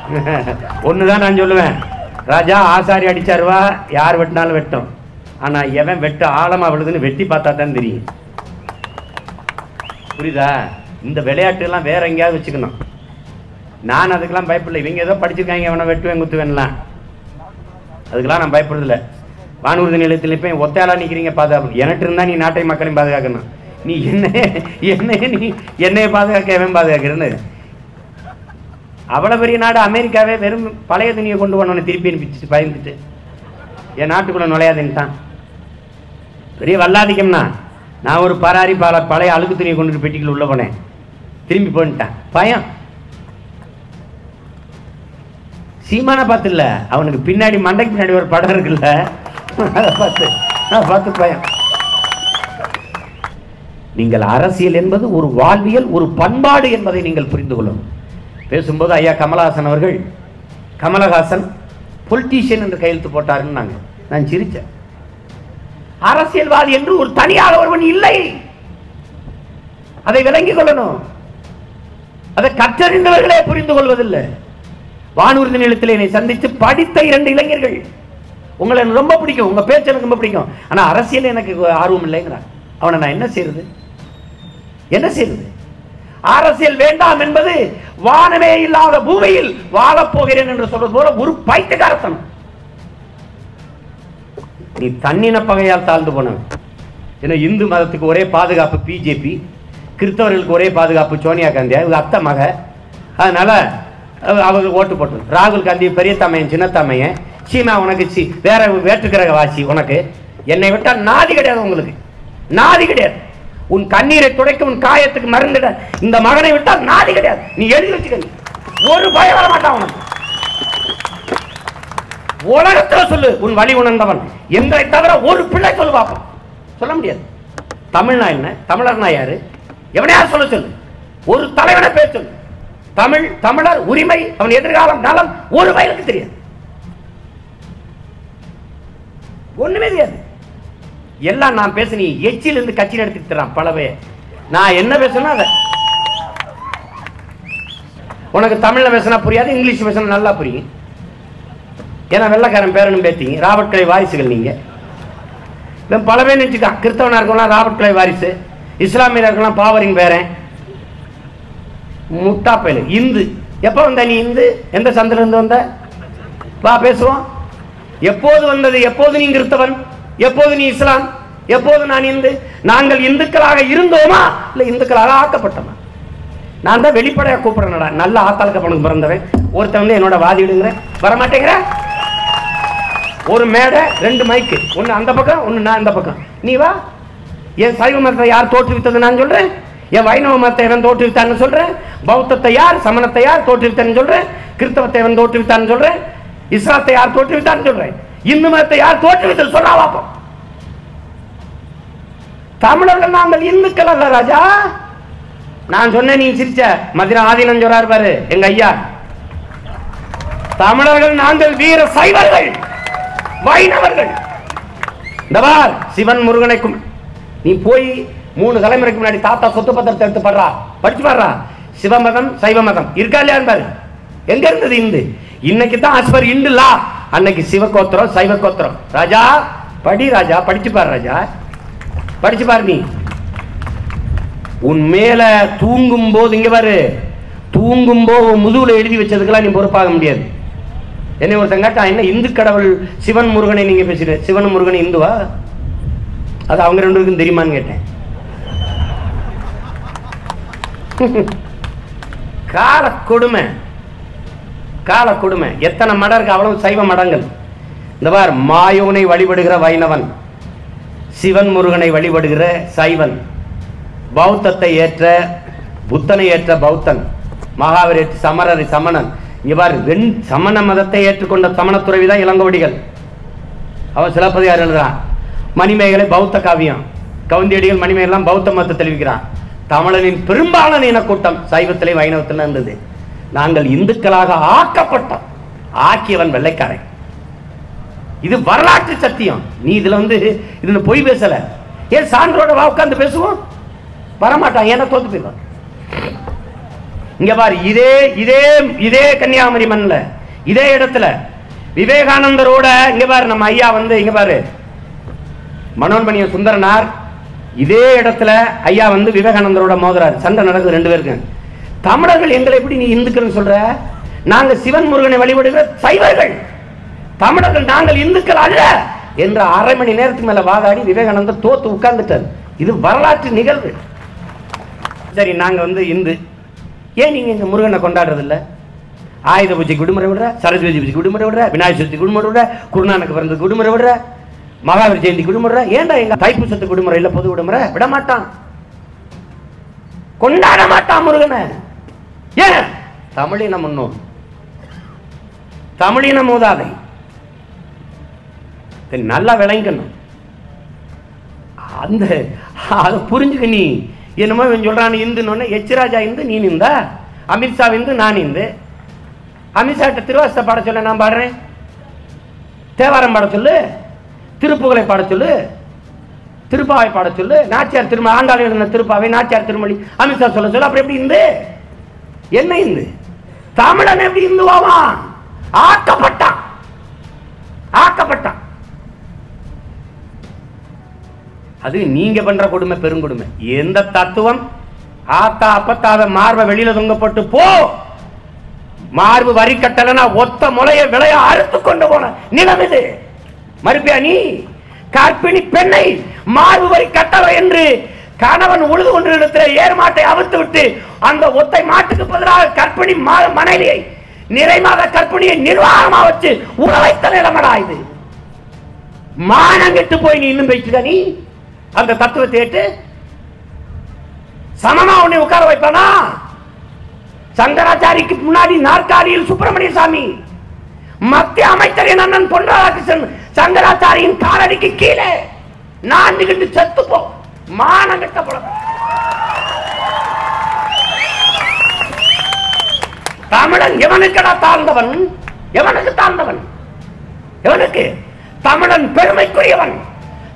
[laughs] தான் நான் சொல்லுவேன். ராஜா ஆசாரி அடிச்சாருவா யார் வெட்டினாலும் வெட்டும். ஆனால் எவன் வெட்டு ஆழமாக விழுதுன்னு வெட்டி பார்த்தா தான் தெரியும். புரியுதா? இந்த விளையாட்டுலாம் வேற எங்கேயாவது வச்சுக்கணும். நான் அதுக்கெல்லாம் பயப்படல. இவங்க ஏதோ படிச்சிருக்காங்க எவனை வெட்டுவேன் குத்துவேன்லாம். அதுக்கெல்லாம் நான் பயப்படுறதில்ல. வானூர்தி நிலையத்தில் இப்போ ஒத்தையாளா நிற்கிறீங்க பாதுகாப்பு. எனக்கு இருந்தால் நீ நாட்டை மக்களையும் பாதுகாக்கணும். நீ என்ன என்னைய நீ என்னைய பாதுகாக்க எவன் பாதுகாக்கிறேன்னு அவ்வளோ பெரிய நாடு அமெரிக்காவே வெறும் பழைய துணியை கொண்டு போனவனை திருப்பி அனுப்பிச்சு பயந்துட்டு. என் நாட்டுக்குள்ள நுழையாதுன்ட்டான் பெரிய வல்லாதிக்கம்னா நான் ஒரு பராரி பல பழைய அழுக்கு துணியை கொண்டுட்டு பெட்டிக்குள்ள உள்ள போனேன். திரும்பி போன்ட்டேன் பயம். சீமான பார்த்துல இல்ல அவனுக்கு பின்னாடி மண்டைக்கு பின்னாடி ஒரு படம் இருக்குல்ல. அதை பார்த்து நான் பார்த்து பயம். நீங்கள் அரசியல் என்பது ஒரு வாழ்வியல் ஒரு பண்பாடு என்பதை நீங்கள் புரிந்து கொள்ளணும். பேசும்போது ஐயா கமலஹாசன் அவர்கள் கமலஹாசன் பொலிட்டீஷியன் என்று கையெழுத்து போட்டாருன்னு நாங்க நான் சிரிச்சேன். அரசியல்வாதி என்று ஒரு தனியாக ஒருவன் இல்லை. அதை விளங்கிக் கொள்ளணும். அதை கற்றறிந்தவர்களே புரிந்து கொள்வதில்லை. வானூர்தி நிலத்தில் என்னை சந்தித்து படித்த இரண்டு இளைஞர்கள். உங்களை எனக்கு ரொம்ப பிடிக்கும் உங்க பேச்சு எனக்கு ரொம்ப பிடிக்கும். ஆனா அரசியல் எனக்கு ஆர்வம் இல்லைங்கிறான் அவனை நான் என்ன செய்யறது என்ன செய்யறது அரசியல் வேண்டாம் என்பது வானமே இல்லாத பூமியில் வாழப் போகிறேன் என்று சொல்றது போல ஒரு பைத்தியகாரத்தனம் நீ தன்னின பகையால் தாழ்ந்து போனவன் ஏன்னா இந்து மதத்துக்கு ஒரே பாதுகாப்பு பிஜேபி கிறிஸ்தவர்களுக்கு ஒரே பாதுகாப்பு சோனியா காந்தி இவங்க அத்தை மக. அதனால அவ- ஓட்டு போட்டு ராகுல் காந்தி பெரிய தமையன் சின்ன தமையன். சீமா உனக்கு சி வேற வேற்றுக்கிரக வாசி உனக்கு. என்னை விட்டால் நாதி கிடையாது உங்களுக்கு. நாதி கிடையாது. உன் கண்ணீரை துடைக்க உன் காயத்துக்கு மருந்துட. இந்த மகனை விட்டால் நாடி கிடையாது. நீ எழுதி வச்சுக்க ஒரு பயம் வர மாட்டான் உனக்கு உலகத்துல சொல்லு உன் வழி உணர்ந்தவன். எங்களை தவிர ஒரு பிள்ளை சொல்லு பார்ப்போம் சொல்ல முடியாது. தமிழ்னா என்ன? தமிழர்னா யாரு? எவனையார் சொல்ல சொல்லு. ஒரு தலைவனை பேர் சொல்லு. தமிழ் தமிழர் உரிமை அவன் எதிர்காலம் நலம் ஒரு வயலுக்கு தெரியாது. ஒண்ணுமே தெரியாது. எல்லாம் நான் பேச நீ எச்சில் இருந்து கட்சி நடத்திட்டு தரான் பலவே. நான் என்ன பேசணும் அதை. உனக்கு தமிழ்ல பேசினா புரியாது இங்கிலீஷ் பேசினா நல்லா புரியும். ஏன்னா வெள்ளக்காரன் பேரனும் பேத்திங்க ராபர்ட் கிளை வாரிசுகள் நீங்க. இல்லை பல பேர் நினச்சிக்கான் கிறிஸ்தவனா இருக்கலாம் ராபர்ட் கிளை வாரிசு இஸ்லாமியர் இருக்கலாம் பாவரின் பேரன். முட்டா இந்து. எப்போ வந்த நீ இந்து? எந்த சந்திலிருந்து வந்த? வா பேசுவோம். எப்போது வந்தது? எப்போது நீ கிறிஸ்தவன்? எப்போது நீ இஸ்லாம்? எப்போது நான் இந்து? நாங்கள் இந்துக்களாக இருந்தோமா? இல்லை இந்துக்களாக ஆக்கப்பட்டோமா? நான் தான் வெளிப்படையாக கூப்பிடுறேன்டா. நல்ல ஆத்தாளுக்கு பணம் பிறந்தவன். ஒருத்தன் வந்து என்னோட வாதிடுங்கிற வர மாட்டேங்கிற ஒரு மேடை ரெண்டு மைக்கு ஒன்று அந்த பக்கம் ஒன்று நான் இந்த பக்கம். நீ வா. என் சைவ மதத்தை யார் தோற்றுவித்தது நான் சொல்கிறேன் என் வைணவ மதத்தை எவன் தோற்றுவித்தான்னு சொல்கிறேன் பௌத்தத்தை யார் சமணத்தை யார் தோற்றுவித்தான்னு சொல்கிறேன் கிறிஸ்தவத்தை எவன் தோற்றுவித்தான்னு சொல்கிறேன் இஸ்லாத்தை யார் தோற்றுவித்தான்னு சொல்கிறேன் இந்து மதத்தை யார் தோற்றுவித்தது? சொன்னா பார்ப்போம். தமிழர்கள் நாங்கள் இந்துக்கள் அல்ல ராஜா. நான் சொன்னேன் நீ சிரிச்ச. மதுரை ஆதீனம் சொல்றாரு பாரு எங்க ஐயா. தமிழர்கள் நாங்கள் வீர சைவர்கள் வைணவர்கள். இந்த பார் சிவன் முருகனைக்கும் நீ போய் மூணு தலைமுறைக்கு முன்னாடி தாத்தா சொத்து பத்திரத்தை எடுத்து படுறா. படிச்சு பாடுறா. சிவமதம் சைவ மதம் இருக்கா இல்லையா பாரு. எங்க இருந்தது இந்து? இன்னைக்கு தான் அஸ்வர் இந்து லா அன்னைக்கு சிவகோத்திரம் சைவ கோத்திரம் ராஜா படி ராஜா படிச்சு பாரு ராஜா. படிச்சு பாரு நீ. உன் மேல தூங்கும் போது இங்க பாரு தூங்கும் போது உன் முதுகுல எழுதி வச்சதுக்கெல்லாம் நீ பொறுப்பாக முடியாது. என்னை ஒருத்தன் கேட்டா என்ன இந்து கடவுள் சிவன் முருகனை நீங்க பேசுற சிவன் முருகன் இந்துவா? அது அவங்க ரெண்டு பேருக்கும் தெரியுமான்னு கேட்டேன். [laughs] கால கொடுமை. கால கொடுமை. எத்தனை மடம் இருக்கு? அவ்வளவு சைவ மடங்கள். இந்த பார் மாயோனை வழிபடுகிற வைணவன். சிவன் முருகனை வழிபடுகிற சைவன். பௌத்தத்தை ஏற்ற புத்தனை ஏற்ற பௌத்தன். மகாவீர் ஏற்ற சமரர் சமணன். இவ்வாறு வெண் சமண மதத்தை ஏற்றுக்கொண்ட சமணத்துறவி தான் இளங்கோடிகள். அவன் சிலப்பதிகாரம் எழுதுறான். மணிமேகலை பௌத்த காவியம். கவுந்தியடிகள் மணிமேகலாம் பௌத்த மதத்தை தெளிவிக்கிறான். தமிழனின் பெரும்பாலான இனக்கூட்டம் சைவத்திலே வைணவத்தில் இருந்தது. நாங்கள் இந்துக்களாக ஆக்கப்பட்டோம். ஆக்கியவன் வெள்ளைக்காரன். இது வரலாற்று சத்தியம். நீ இதுல வந்து இதில் பொய் பேசல. ஏன் சான்றோட வா உட்கார்ந்து பேசுவோம்? வரமாட்டான். ஏன்னா தோத்து போயிடுவான். இங்க பாரு இதே இதே இதே கன்னியாகுமரி மண்ணில் இதே இடத்துல விவேகானந்தரோட இங்க பாரு நம்ம ஐயா வந்து இங்க பாரு மனோன்மணிய சுந்தரனார் இதே இடத்துல ஐயா வந்து விவேகானந்தரோட மோதுறாரு. சண்டை நடக்குது ரெண்டு பேருக்கும் தமிழர்கள் எங்களை எப்படி நீ இந்துக்கள் சொல்ற? நாங்க சிவன் முருகனை வழிபடுகிற சைவர்கள். தமிழர்கள் நாங்கள் இந்துக்கள் அல்ல என்ற அரை மணி நேரத்துக்கு மேல வாதாடி விவேகானந்தர் தோத்து உட்கார்ந்துட்டார். இது வரலாற்று நிகழ்வு. சரி நாங்க வந்து இந்து. ஏன் நீங்க இந்த முருகனை கொண்டாடுறது இல்ல ஆயுத பூஜைக்கு விடுமுறை விடுற சரஸ்வதி பூஜைக்கு விடுமுறை விடுற விநாயகர் சதுர்த்திக்கு விடுமுறை விடுற குருநானக்கு பிறந்ததுக்கு விடுமுறை விடுற மகாவீர் ஜெயந்திக்கு விடுமுறை ஏன்டா எங்கள் தைப்பூசத்துக்கு விடுமுறை இல்லை பொது விடுமுறை? விட மாட்டான். கொண்டாட மாட்டான் முருகனை. ஏன்? தமிழினம் முன்னோர் தமிழின மூதாதை நல்லா விளங்கணும் அந்த அதை புரிஞ்சுக்க நீ. என்னமோ இவன் சொல்கிறான் இந்துன்னு. எச்ராஜா இந்து நீ நிந்தா. அமித்ஷா இந்து நான் இந்து. அமித்ஷாட்ட திருவாசத்தை பாட சொல்ல நான் பாடுறேன். தேவாரம் பாட சொல்லு. திருப்புகளை பாட சொல்லு. திருப்பாவை பாட சொல்லு. நாச்சியார் திரும ஆண்டாள் எழுதின திருப்பாவை நாச்சியார் திருமொழி. அமித்ஷா சொல்ல சொல்லு அப்புறம் எப்படி இந்து? என்ன இந்து? தமிழன் எப்படி இந்துவாவான்? ஆக்கப்பட்டான். ஆக்கப்பட்டான். அது நீங்க பண்ற கொடுமை பெருங்கொடுமை எந்த தத்துவம்? ஆத்தா அப்பத்தாத மார்பை வெளியில தொங்கப்பட்டு போ! மார்பு வரி கட்டலனா ஒத்த முளைய விளைய அறுத்து கொண்டு போன நிலம் இது. மறுப்பியா நீ? கற்பிணி பெண்ணை மார்பு வரி கட்டளை என்று கணவன் உழுது கொண்டு இடத்துல ஏர்மாட்டை அவிழ்த்து விட்டு அந்த ஒத்தை மாட்டுக்கு பதிலாக கற்பிணி மா- மனைவியை நிறைமாத கற்பிணியை நிர்வாகமா வச்சு உழவைத்த நிலமடா இது. மானங்கிட்டு போய் நீ இன்னும் பேச்சுக்க நீ? அந்த தத்துவத்தை ஏற்று சமமா உன்னை உட்கார வைப்பானா? சங்கராச்சாரிக்கு முன்னாடி நாற்காலியில் சுப்பிரமணிய சாமி மத்திய அமைச்சரின் என் அண்ணன் பொன் ராதாகிருஷ்ணன் சங்கராச்சாரியின் காலடிக்கு கீழே நான் நிகழ்ந்து செத்துப்போம் போ மானங்கட்ட போல தமிழன் எவனுக்கடா தாழ்ந்தவன்? எவனுக்கு தாழ்ந்தவன்? எவனுக்கு? தமிழன் பெருமைக்குரியவன்.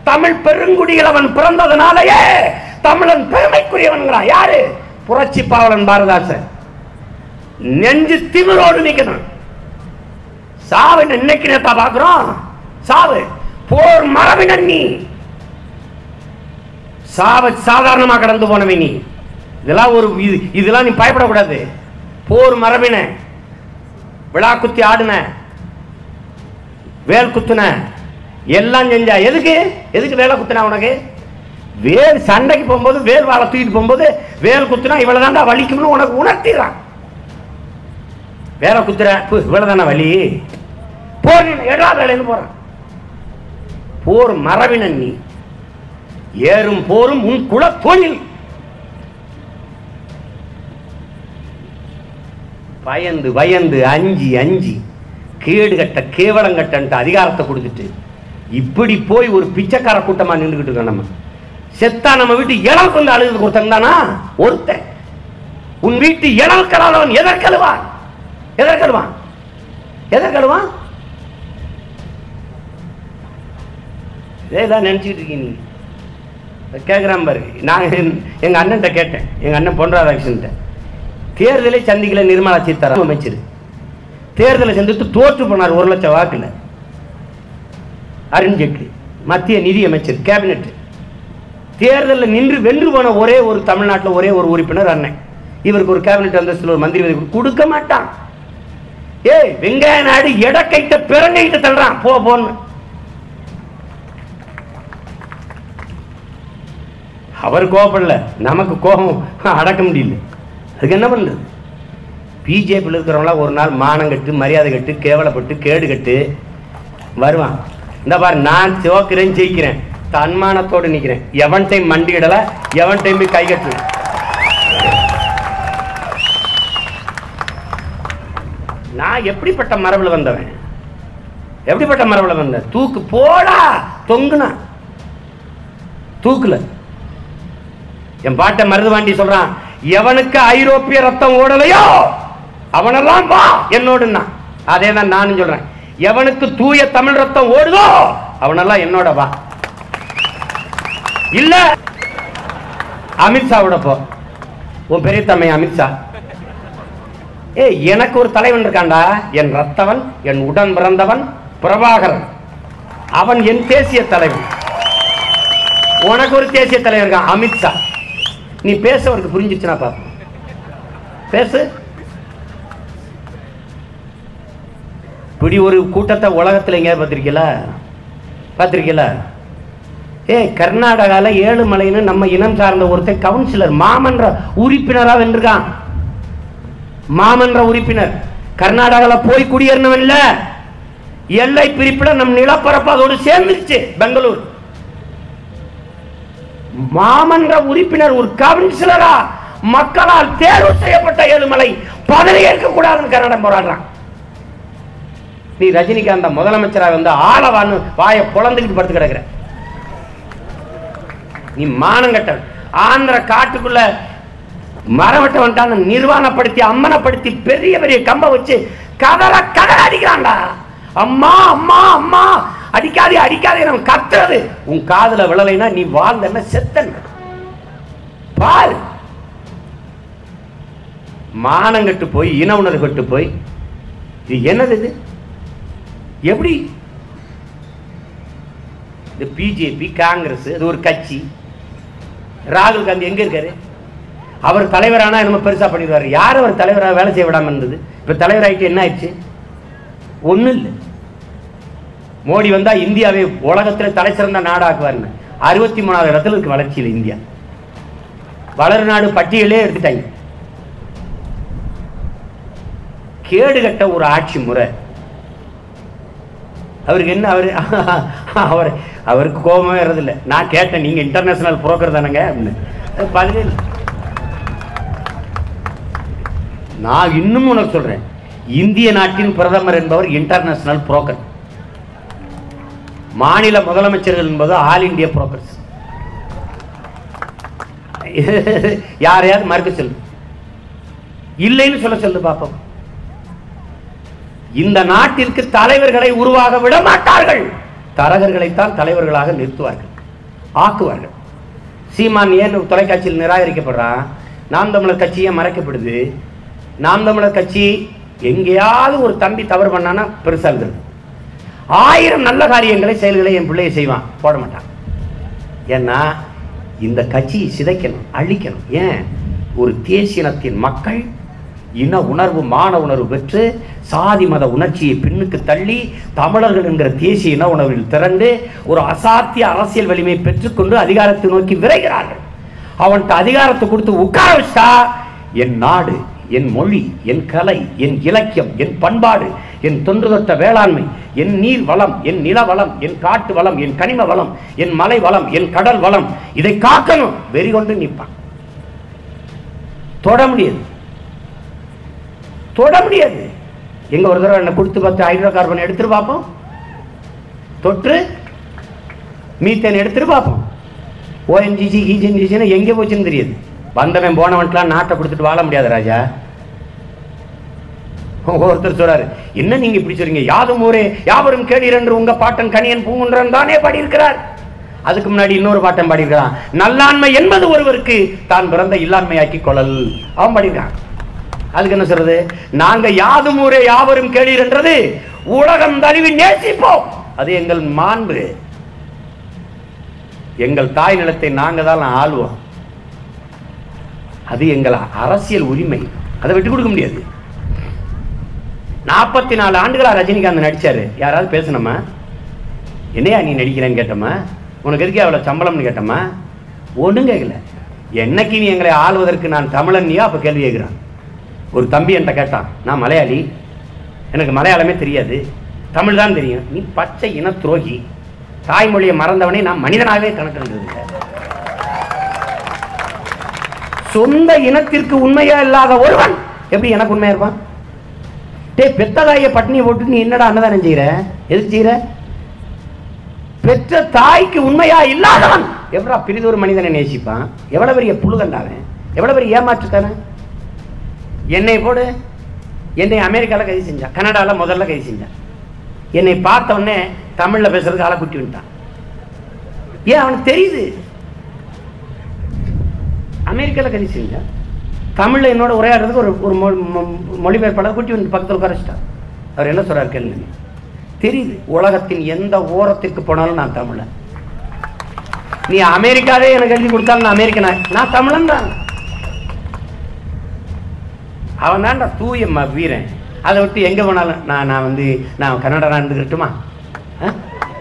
தமிழ் பெருங்குடியில் அவன் பிறந்ததுனாலேயே தமிழன் பெருமைக்குரியவன் யாரு? புரட்சி பாவலன் பாரதாசன். நெஞ்சு திமிரோடு நிக்கணும் சாவு இன்னைக்கு நேத்தா பாக்குறோம் சாவு. போர் மரபினர் நீ. சாவ சாதாரணமா கடந்து போனவை நீ. இதெல்லாம் ஒரு இது இதெல்லாம் நீ பயப்படக்கூடாது. போர் மரபின விழா குத்தி ஆடுன வேல் குத்துன எல்லாம் செஞ்சா எதுக்கு? எதுக்கு வேலை குத்துனா உனக்கு? வேல் சண்டைக்கு போகும்போது வேல் வாழை தூக்கிட்டு போகும்போது வேல் குத்துனா இவ்வளவு தாண்டா வலிக்கும்னு உனக்கு உணர்த்திடுறான். வேலை குத்துற பு, இவ்வளவுதானே வலி? போர் எல்லா வேலையிலும் போறான். போர் மரபினன் நீ. ஏறும் போரும் உன் குல தொழில் பயந்து பயந்து அஞ்சு அஞ்சு கேடு கட்ட கேவலம் கட்டன்ட்டு அதிகாரத்தை கொடுத்துட்டு இப்படி போய் ஒரு பிச்சைக்கார கூட்டமா நின்றுகிட்டு இருக்கோம் நம்ம. செத்தா நம்ம வீட்டு இடம் கொண்டு அழுது கொடுத்தன் தானா? ஒருத்தன். உன் வீட்டு இளவுக்கலாதவன் எதற்கழுவான் எதற்கழுவான் எதற்கழுவான் இதேதான் நினச்சிக்கிட்டு இருக்கீங்க நீங்க. கேட்குறான் பாரு. நான் எங்கள் எங்க அண்ணன்ட்ட கேட்டேன். எங்க அண்ணன் பொன் ராதாகிருஷ்ணன்ட்ட தேர்தலை சந்திக்கல நிர்மலா சீதாராமன் அமைச்சர். தேர்தலை சந்தித்து தோற்று போனார் ஒரு லட்சம் வாக்குல. அருண்ஜேட்லி மத்திய நிதி அமைச்சர் கேபினெட் தேர்தலில் நின்று வென்று போன ஒரே ஒரு தமிழ்நாட்டில் ஒரே ஒரு உறுப்பினர் அண்ணன். இவருக்கு ஒரு கேபினெட் அந்தஸ்தில் ஒரு மந்திரி பதவி கொடுக்க மாட்டான். ஏய் வெங்காய நாடு எடக்கைட்ட பிறங்கைட்ட தள்ளுறான். போ போன்னு. அவர் கோபப்படல நமக்கு கோபம். அடக்க முடியல. அதுக்கு என்ன பண்ணுறது பிஜேபியில் இருக்கிறவங்களாம் ஒரு நாள் மானம் கட்டு மரியாதை கட்டு கேவலப்பட்டு கேடு கட்டு வருவான். இந்த பாரு நான் சிவக்கிறேன் ஜெயிக்கிறேன். தன்மானத்தோடு நிற்கிறேன் எவன் டைம் மண்டியிடல எவன் டைம் கை கட்டுல நான் எப்படிப்பட்ட மரபில் வந்தவன்? எப்படிப்பட்ட மரபில் வந்தேன் தூக்கு போடா! தொங்குனா. தூக்குல. என் பாட்டை மருதுவாண்டி சொல்றான் எவனுக்கு ஐரோப்பிய ரத்தம் ஓடலையோ அவனெல்லாம் வா என்னோடுன்னா. அதே தான் நானும் சொல்றேன். எவனுக்கு தூய தமிழ் ரத்தம் ஓடுதோ அவனெல்லாம் என்னோட வா. இல்ல அமித்ஷாவோட போ. உன் பெரிய தம்மை அமித்ஷா ஏய் எனக்கு ஒரு தலைவன் இருக்கான்டா. என் ரத்தவன் என் உடன் பிறந்தவன் பிரபாகரன். அவன் என் தேசிய தலைவன். உனக்கு ஒரு தேசிய தலைவர் இருக்கான் அமித்ஷா நீ பேச அவருக்கு புரிஞ்சிச்சுனா பாப்போம். பேசு. இப்படி ஒரு கூட்டத்தை உலகத்தில் எங்கேயாவது பார்த்துருக்கீங்களா? பார்த்துருக்கீங்களா? ஏ கர்நாடகாவில் ஏழுமலைன்னு நம்ம இனம் சார்ந்த ஒருத்தர் கவுன்சிலர் மாமன்ற உறுப்பினரா வென்றிருக்கான். மாமன்ற உறுப்பினர். கர்நாடகால போய் குடியேறினவன் இல்ல. எல்லை பிரிப்பில் நம் நிலப்பரப்பு அதோடு சேர்ந்துருச்சு பெங்களூர். மாமன்ற உறுப்பினர் ஒரு கவுன்சிலரா மக்களால் தேர்வு செய்யப்பட்ட ஏழுமலை பதவி ஏற்க கூடாதுன்னு கன்னடம் போராடுறான். நீ ரஜினிகாந்த முதலமைச்சராக வந்து ஆளவான்னு வாயை பொழந்துக்கிட்டு படுத்து கிடக்குற. நீ மானங்கட்டவன் ஆந்திர காட்டுக்குள்ள மரவட்ட வந்துட்டான்னு நிர்வாணப்படுத்தி அம்மனப்படுத்தி பெரிய பெரிய கம்ப வச்சு கதற கதற அடிக்கிறான்டா. அம்மா அம்மா அம்மா அடிக்காதே அடிக்காதே நம்ம கத்துறது. உன் காதல விழலைன்னா நீ வாழ்ந்தன செத்தன். பாரு. மானங்கட்டு போய் இன உணர்வு கட்டு போய் இது என்னது இது? எப்படி? இந்த பிஜேபி காங்கிரஸ் அது ஒரு கட்சி. ராகுல் காந்தி எங்கே இருக்காரு? அவர் தலைவரானா என்னமோ பெருசாக பண்ணிடுவார். யார் அவர் தலைவராக வேலை செய்ய விடாமல் இருந்தது? இப்போ தலைவராகிட்டு என்ன ஆயிடுச்சு? ஒன்றும் இல்லை. மோடி வந்தால் இந்தியாவை உலகத்தில் தலை சிறந்த நாடாக்குவாருன்னு. அறுபத்தி மூணாவது இடத்துல இருக்கு வளர்ச்சியில் இந்தியா. வளர் நாடு பட்டியலே எடுத்துட்டாங்க. கேடுகட்ட ஒரு ஆட்சி முறை. அவருக்கு என்ன அவர் அவர் அவருக்கு கோபமே வர்றதில்லை. நான் கேட்டேன் நீங்க இன்டர்நேஷ்னல் புரோக்கர் தானங்க? அப்படின்னு. அது பதிலே நான் இன்னும் உனக்கு சொல்றேன். இந்திய நாட்டின் பிரதமர் என்பவர் இன்டர்நேஷனல் புரோக்கர் மாநில முதலமைச்சர்கள் என்பது ஆல் இந்தியா புரோக்கர்ஸ் யாரையாவது மறுக்க சொல்லு. இல்லைன்னு சொல்ல சொல்லு பார்ப்போம் இந்த நாட்டிற்கு தலைவர்களை உருவாக விட மாட்டார்கள். தரகர்களைத்தான் தலைவர்களாக நிறுத்துவார்கள். ஆக்குவார்கள். சீமான் ஏன் தொலைக்காட்சியில் நிராகரிக்கப்படுறான் நாம் தமிழர் கட்சியே மறைக்கப்படுது? நாம் தமிழர் கட்சி எங்கேயாவது ஒரு தம்பி தவறு பண்ணானா பெருசாக இருந்தது ஆயிரம் நல்ல காரியங்களை செயல்களை என் பிள்ளையை செய்வான். போட மாட்டான். ஏன்னா இந்த கட்சியை சிதைக்கணும் அழிக்கணும். ஏன்? ஒரு தேசியனத்தின் மக்கள் இன உணர்வு மான உணர்வு பெற்று சாதி மத உணர்ச்சியை பின்னுக்கு தள்ளி தமிழர்கள் என்கிற தேசிய இன உணர்வில் திரண்டு ஒரு அசாத்திய அரசியல் வலிமை பெற்றுக்கொண்டு அதிகாரத்தை நோக்கி விரைகிறார்கள். அவன்கிட்ட அதிகாரத்தை கொடுத்து உட்கார வச்சா என் நாடு என் மொழி என் கலை என் இலக்கியம் என் பண்பாடு என் தொன்று தொட்ட வேளாண்மை என் நீர் வளம் என் நில வளம் என் காட்டு வளம் என் கனிம வளம் என் மலை வளம் என் கடல் வளம் இதை காக்கணும். வெறி கொண்டு நிற்பான் தொட முடியாது. தொட முடியாது. எங்க ஒரு தடவை என்ன கொடுத்து பார்த்து ஹைட்ரோ கார்பன் எடுத்துட்டு பார்ப்போம். தொற்று மீத்தேன் எடுத்துட்டு பார்ப்போம். ஓஎன்ஜிசி ஹீஜிஎன்ஜிசின்னு எங்கே போச்சுன்னு தெரியாது. வந்தவன் போனவன்ட்டுலாம் நாட்டை கொடுத்துட்டு வாழ முடியாது ராஜா. ஒருத்தர் சொல்றாரு என்ன நீங்க இப்படி சொல்றீங்க? யாதும் ஊரே யாவரும் கேளீர் என்று உங்க பாட்டன் கணியன் பூங்குன்றன் தானே பாடியிருக்கிறார். அதுக்கு முன்னாடி இன்னொரு பாட்டன் பாடியிருக்கிறான். நல்லாண்மை என்பது ஒருவருக்கு தான் பிறந்த இல்லாண்மையாக்கி கொள்ளல். அவன் பாடியிருக்கான். அதுக்கு என்ன சொல்றது? நாங்க யாதும் ஊரே யாவரும் கேளீர் என்றது உலகம் தழுவி நேசிப்போம். அது எங்கள் மாண்பு. எங்கள் தாய் நிலத்தை நாங்க தான் ஆள்வோம். அது எங்கள் அரசியல் உரிமை. அதை விட்டு கொடுக்க முடியாது. நாற்பத்தி நாலு ஆண்டுகளா ரஜினிகாந்த் நடிச்சாரு. யாராவது பேசணுமா? என்னையா நீ நடிக்கிறேன்னு கேட்டோமா உனக்கு எதுக்கு அவ்வளோ சம்பளம்னு கேட்டோமா ஒன்றும் கேட்கல என்னைக்கு நீ எங்களை ஆளுவதற்கு நான் தமிழன்னியா அப்போ கேள்வி கேட்குறான் ஒரு தம்பி என்கிட்ட கேட்டான் நான் மலையாளி. எனக்கு மலையாளமே தெரியாது. தமிழ் தான் தெரியும். நீ பச்சை இன துரோகி. தாய்மொழியை மறந்தவனே நான் மனிதனாகவே கணக்கிடுறது சொந்த இனத்திற்கு உண்மையா இல்லாத ஒருவன் எப்படி எனக்கு உண்மையா இருப்பான்? டேய் பெத்த தாயை பட்டினியை போட்டு நீ என்னடா அன்னதானம் செய்யற எது செய்யற பெற்ற தாய்க்கு உண்மையா இல்லாதவன். எவ்வளோ பிரிதொரு மனிதனை நேசிப்பான்? எவ்வளவு பெரிய புழுகண்டாவன்? எவ்வளவு பெரிய ஏமாற்றுத்தானே என்னை போடு. என்னை அமெரிக்காவில் கைது செஞ்சான். கனடாவில் முதல்ல கைது செஞ்சான். என்னை பார்த்த உடனே தமிழில் பேசுறதுக்கு ஆளை குட்டி விட்டான். ஏன் அவனுக்கு தெரியுது? அமெரிக்காவில் கைது செஞ்சான். தமிழில் என்னோட உரையாடுறதுக்கு ஒரு ஒரு மொ- மொ- மொழிபெயர்ப்பாளர் குட்டி வந்து பக்கத்தில் உட்கார அவர் என்ன சொல்கிறார் கேள்வி தெரியுது. உலகத்தின் எந்த ஓரத்திற்கு போனாலும் நான் தமிழன். நீ அமெரிக்காவே எனக்கு எழுதி கொடுத்தாலும் நான் அமெரிக்கனா நான் தமிழன் தான் அவன் தான்டா தூய ம- வீரன். அதை விட்டு எங்கே போனாலும் நான் நான் வந்து நான் கன்னடராக இருந்துக்கிட்டுமா? ஆ?